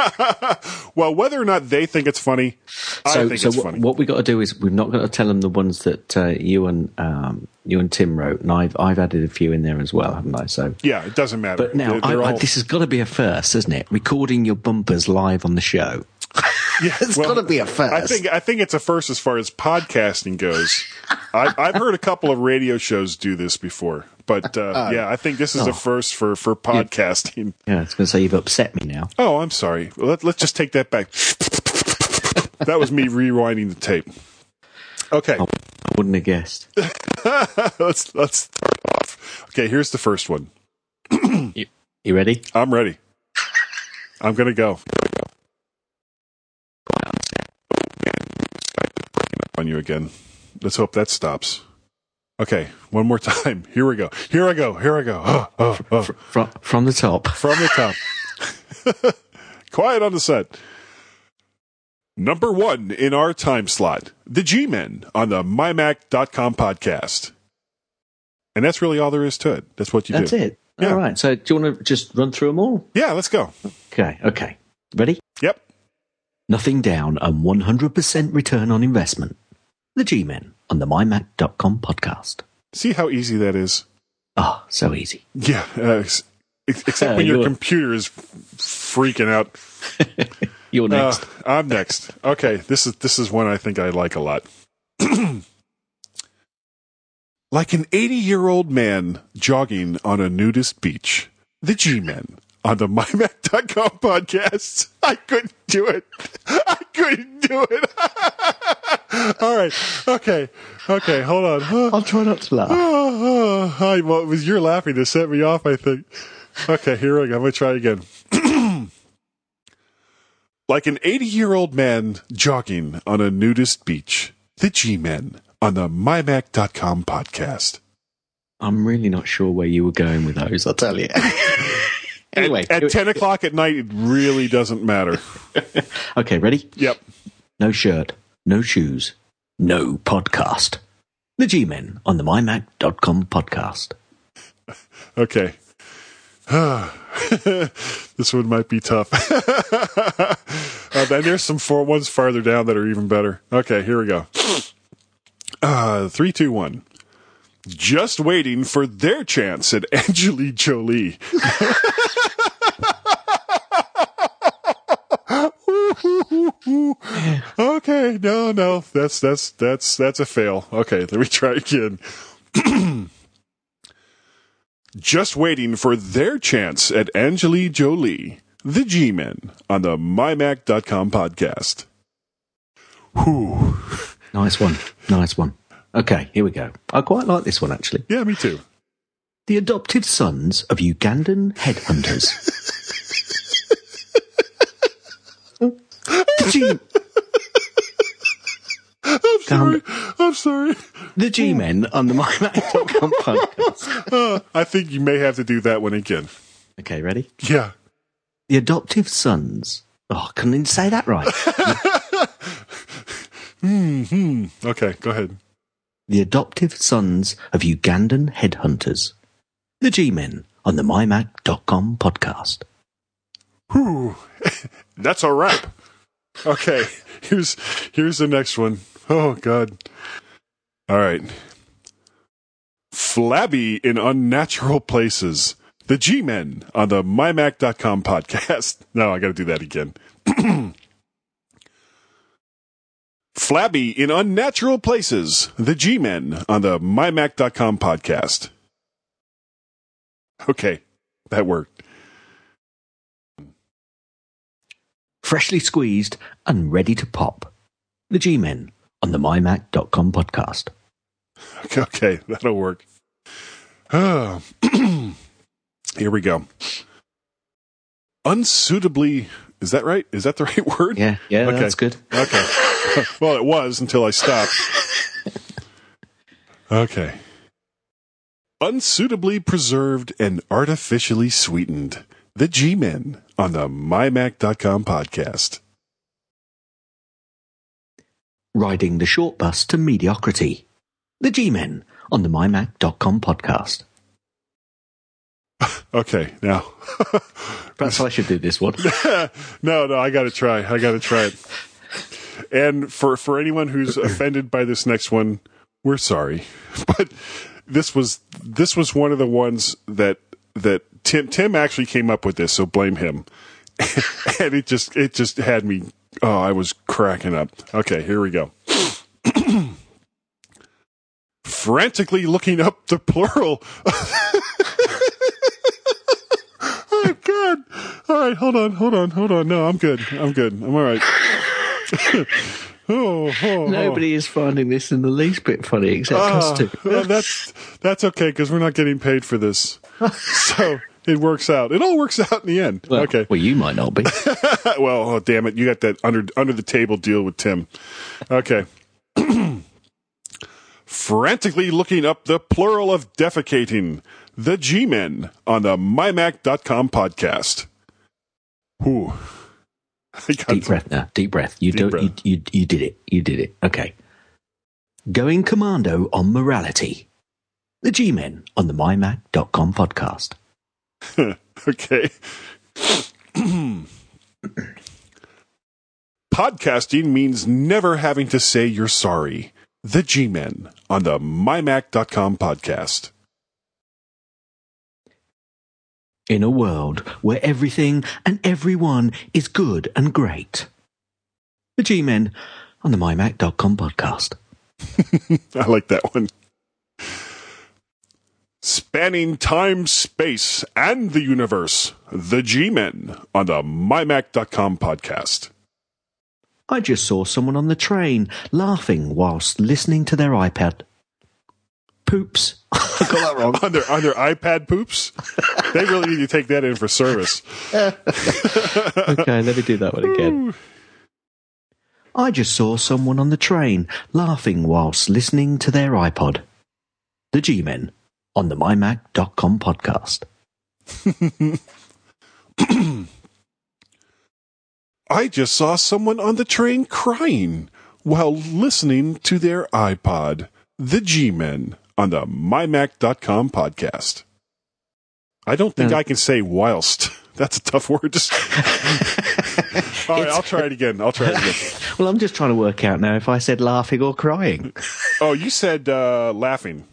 Well, whether or not they think it's funny, I so, think so it's what, funny. what we got to do is we've not got to tell them the ones that uh, you and um, you and Tim wrote, and I've I've added a few in there as well, haven't I? So, yeah, it doesn't matter. but now They're- they're I, all- this has got to be a first, isn't it? Recording your bumpers live on the show. Yeah, It's gotta be a first. I think I think it's a first as far as podcasting goes. I, I've heard a couple of radio shows do this before, but uh, yeah, I think this is Oh. a first for for podcasting. Yeah, I was going to say you've upset me now. Oh, I'm sorry. Let, let's just take that back. that was me rewinding the tape. Okay, I wouldn't have guessed. let's let's start off. Okay, here's the first one. You, you ready? I'm ready. I'm gonna go. On you again. Let's hope that stops. Okay, one more time. Here we go. Here I go. Here I go. Oh, oh, oh. From from the top. From the top. Quiet on the set. Number one in our time slot, the G Men on the MyMac.com podcast. And that's really all there is to it. That's what you That's do. That's it. Yeah. All right. So, do you want to just run through them all? Yeah, let's go. Okay. Okay. Ready? Yep. Nothing down and 100% return on investment. The G Men on the MyMac.com podcast. See how easy that is? Oh, so easy. Yeah. Uh, except Uh, when your you're- computer is freaking out. You're next. Uh, I'm next. Okay, this is this is one I think I like a lot. like an 80 year old man jogging on a nudist beach. The G Men on the MyMac.com podcast. I couldn't do it. I couldn't do it. All right. Okay. Okay. Hold on. I'll try not to laugh. Oh, well, it was your laughing that set me off, I think. Okay, here we go. I'm going to try again. like an 80 year old man jogging on a nudist beach. The G Men on the MyMac.com podcast. I'm really not sure where you were going with those, I'll tell you. anyway. At 10 o'clock at night, it really doesn't matter. Okay, ready? Yep. No shirt, no shoes, no podcast. The G Men on the MyMac.com podcast. Okay. this one might be tough. uh, then there's some four ones farther down that are even better. Okay, here we go. Uh, three, two, one. Just waiting for their chance at Angelique Jolie. okay, no, no, that's that's that's that's a fail. Okay, let me try again. Just waiting for their chance at Angelique Jolie, the G-Men, on the MyMac.com podcast. Whew. Nice one. Nice one. Okay, here we go. I quite like this one actually. Yeah, me too. The adopted sons of Ugandan headhunters. the, G- I'm sorry. I'm sorry. the G-Men on the MyMac.com podcast. Uh, I think you may have to do that one again. Okay, ready? Yeah. The adoptive sons. Oh, I couldn't even say that right. Hmm. Okay, go ahead. the adoptive sons of Ugandan headhunters. The G-Men on the MyMac.com podcast. Whew. That's a wrap. Okay, here's here's the next one. Oh God. All right. Flabby in unnatural places. The G-Men on the MyMac.com podcast. No, I got to do that again. Flabby in unnatural places. The G-Men on the MyMac.com podcast. Okay, that worked. Freshly squeezed and ready to pop. The G-Men on the MyMac.com podcast. Okay, okay, that'll work. Ah. Here we go. Unsuitably, is that right? Is that the right word? Yeah, yeah, Okay. that's good. Okay. well, it was until I stopped. Okay. Unsuitably preserved and artificially sweetened. The G Men on the MyMac.com podcast. Riding the short bus to mediocrity. The G-Men on the MyMac.com podcast. Okay, now. Perhaps I should do this one. no, no, I got to try. I got to try it. And for for anyone who's offended by this next one, we're sorry, but this was this was one of the ones that that Tim Tim actually came up with this, so blame him. and it just it just had me. Oh, I was cracking up. Okay, here we go. Frantically looking up the plural. oh God! All right, hold on, hold on, hold on. No, I'm good. I'm good. I'm all right. oh, oh, oh. Nobody is finding this in the least bit funny except us Ah, two. well, that's that's okay because we're not getting paid for this, so it works out. It all works out in the end. Well, okay. Well, you might not be. well, oh damn it! You got that under under the table deal with Tim. Okay. Frantically looking up the plural of defecating, the G-Men on the MyMac.com podcast. Whew. Got Deep breath now. Deep breath. You breath. You, you you did it. You did it. Okay. Going commando on morality. The G-Men on the MyMac.com podcast. okay. Podcasting means never having to say you're sorry. The G Men on the MyMac.com podcast. In a world where everything and everyone is good and great. The G-Men on the MyMac.com podcast. I like that one. Spanning time, space, and the universe. The G Men on the MyMac.com podcast. I just saw someone on the train laughing whilst listening to their iPad. Poops. I got that wrong. On their, on their iPad poops? They really need to take that in for service. okay, let me do that one again. I just saw someone on the train laughing whilst listening to their iPod. The G-Men on the MyMac.com podcast. I just saw someone on the train crying while listening to their iPod. The G Men on the MyMac.com podcast. I don't think. I can say whilst. that's a tough word. to say. All right, I'll try it again. I'll try it again. Well, I'm just trying to work out now if I said laughing or crying. Oh, you said uh, laughing.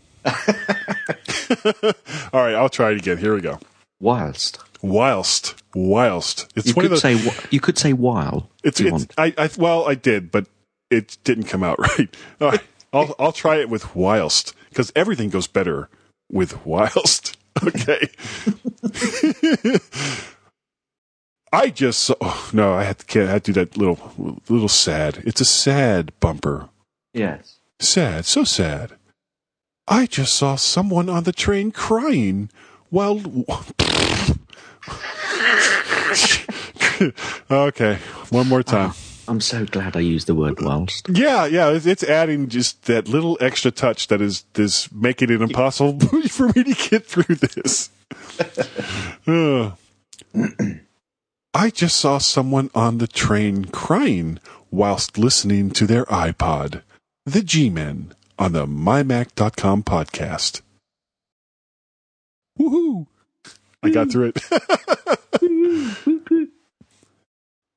All right, I'll try it again. Here we go. Whilst Whilst, whilst. It's you one could of the. say you could say while. it's, it's. I, I well I did, but it didn't come out right. All right, I'll I'll try it with whilst because everything goes better with whilst. Okay. I just saw. Oh, no, I had to can't, I had to do that little little sad. It's a sad bumper. yes. Sad, so sad. I just saw someone on the train crying while. okay, one more ah, time. I'm so glad I used the word whilst. Yeah, yeah, it's, it's adding just that little extra touch that is is making it impossible for me to get through this. I just saw someone on the train crying whilst listening to their iPod. The G-Men on the MyMac.com podcast. Woohoo! I got through it.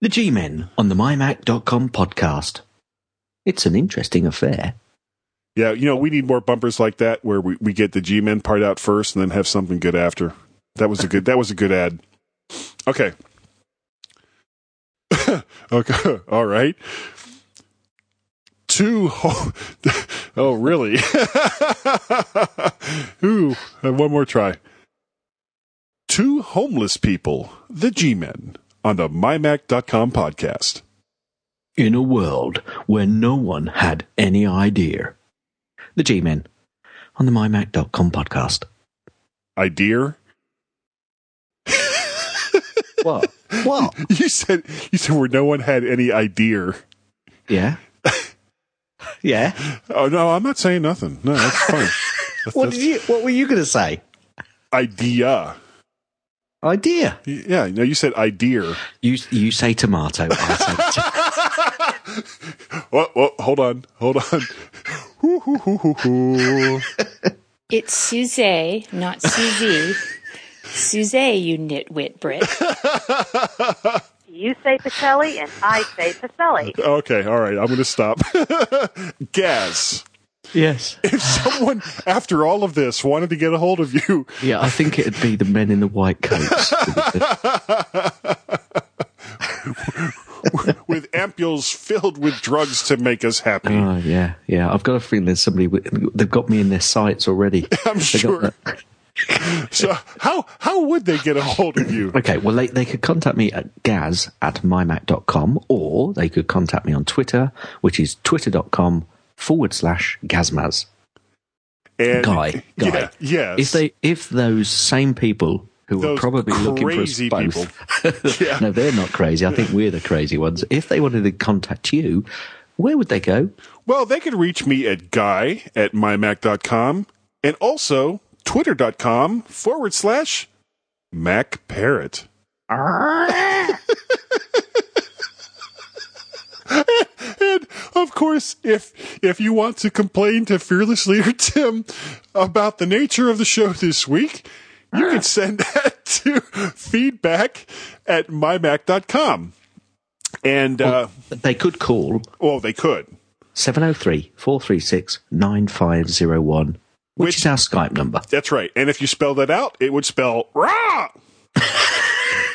The G-Men on the MyMac.com podcast. It's an interesting affair. yeah, you know, we need more bumpers like that where we, we get the G-Men part out first and then have something good after. That was a good that was a good ad. Okay. okay. All right. Two ho- Oh, really? Ooh, and one more try. Two homeless people, the G-Men, on the MyMac.com podcast. In a world where no one had any idea. The G-Men on the MyMac.com podcast. Idea? What? What? You said you said where no one had any idea. Yeah. Yeah. Oh no, I'm not saying nothing. No, that's fine. That's, What that's did you? What were you going to say? idea? Idea. Yeah, no, you said idea. You you say tomato. I say t- Oh, oh, hold on, hold on. Hoo, hoo, hoo, hoo, hoo. It's Suze, not Suzie. Suze, you nitwit Brit. You say Pacelli and I say Pacelli. Okay, all right, I'm going to stop. Gaz, yes. if someone after all of this wanted to get a hold of you, Yeah, I think it'd be the men in the white coats. with ampules filled with drugs to make us happy, Oh yeah, yeah. I've got a feeling there's somebody. With, they've got me in their sights already. I'm They sure. that- So how how would they get a hold of you? Okay, well, they, they could contact me at gaz at mymac.com or they could contact me on Twitter, which is twitter.com forward slash gazmaz. And Guy, guy. Yeah, yes. If they, if those same people who were Those probably looking for us both, Yeah. no, they're not crazy. I think we're the crazy ones. If they wanted to contact you, where would they go? Well, they could reach me at guy at mymac.com and also twitter.com forward slash macparrot. and of course, if if you want to complain to fearless leader Tim about the nature of the show this week, you can send that to feedback at mymac.com. And uh, They could call well, they could. 703 436 9501, which Which- is our Skype number. That's right. And if you spell that out, it would spell rah.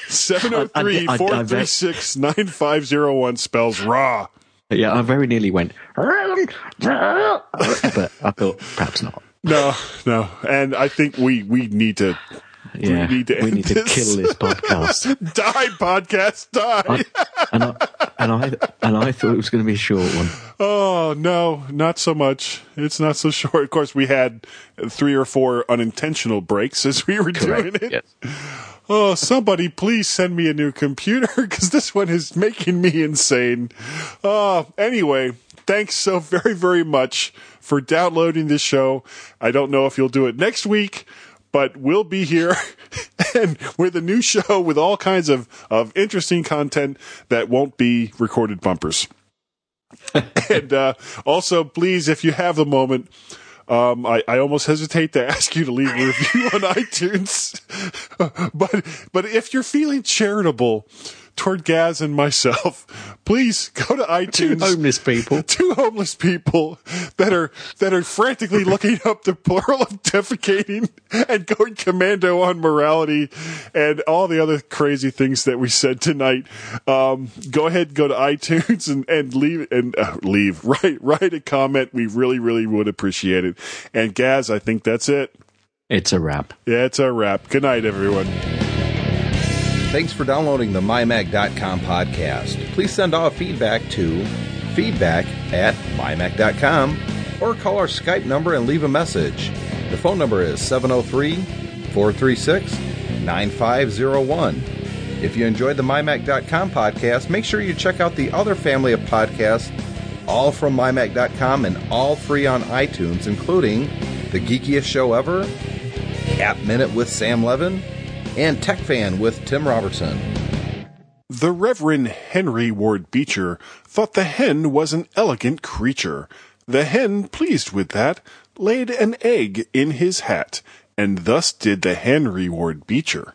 703 436 9501 spells raw. Yeah, I very nearly went, but I thought perhaps not. No, no. And I think we, we need to Yeah, we need to, we need to kill this podcast. die, podcast, die. and I and I and I thought it was going to be a short one. Oh, no, not so much. It's not so short. Of course, we had three or four unintentional breaks as we were doing it. Yes. Oh, somebody please send me a new computer because this one is making me insane. Uh, anyway, thanks so very, very much for downloading this show. I don't know if you'll do it next week, but we'll be here and with a new show with all kinds of, of interesting content that won't be recorded bumpers. and uh, also, please, if you have a moment, Um, I, I almost hesitate to ask you to leave a review on iTunes, but but if you're feeling charitable toward Gaz and myself, please go to iTunes. homeless people. Two homeless people that are that are frantically looking up the plural of defecating and going commando on morality and all the other crazy things that we said tonight. Um, go ahead, go to iTunes and, and leave and uh, leave write write a comment. We really really would appreciate it. And Gaz, I think that's it. It's a wrap. Yeah, it's a wrap. Good night, everyone. Thanks for downloading the MyMac.com podcast. Please send all feedback to feedback at MyMac.com or call our Skype number and leave a message. The phone number is 703 436 9501. If you enjoyed the MyMac.com podcast, make sure you check out the other family of podcasts, all from MyMac.com and all free on iTunes, including The Geekiest Show Ever, App Minute with Sam Levin, and Tech Fan with Tim Robertson. The Reverend Henry Ward Beecher thought the hen was an elegant creature. The hen, pleased with that, laid an egg in his hat, and thus did the hen reward Beecher.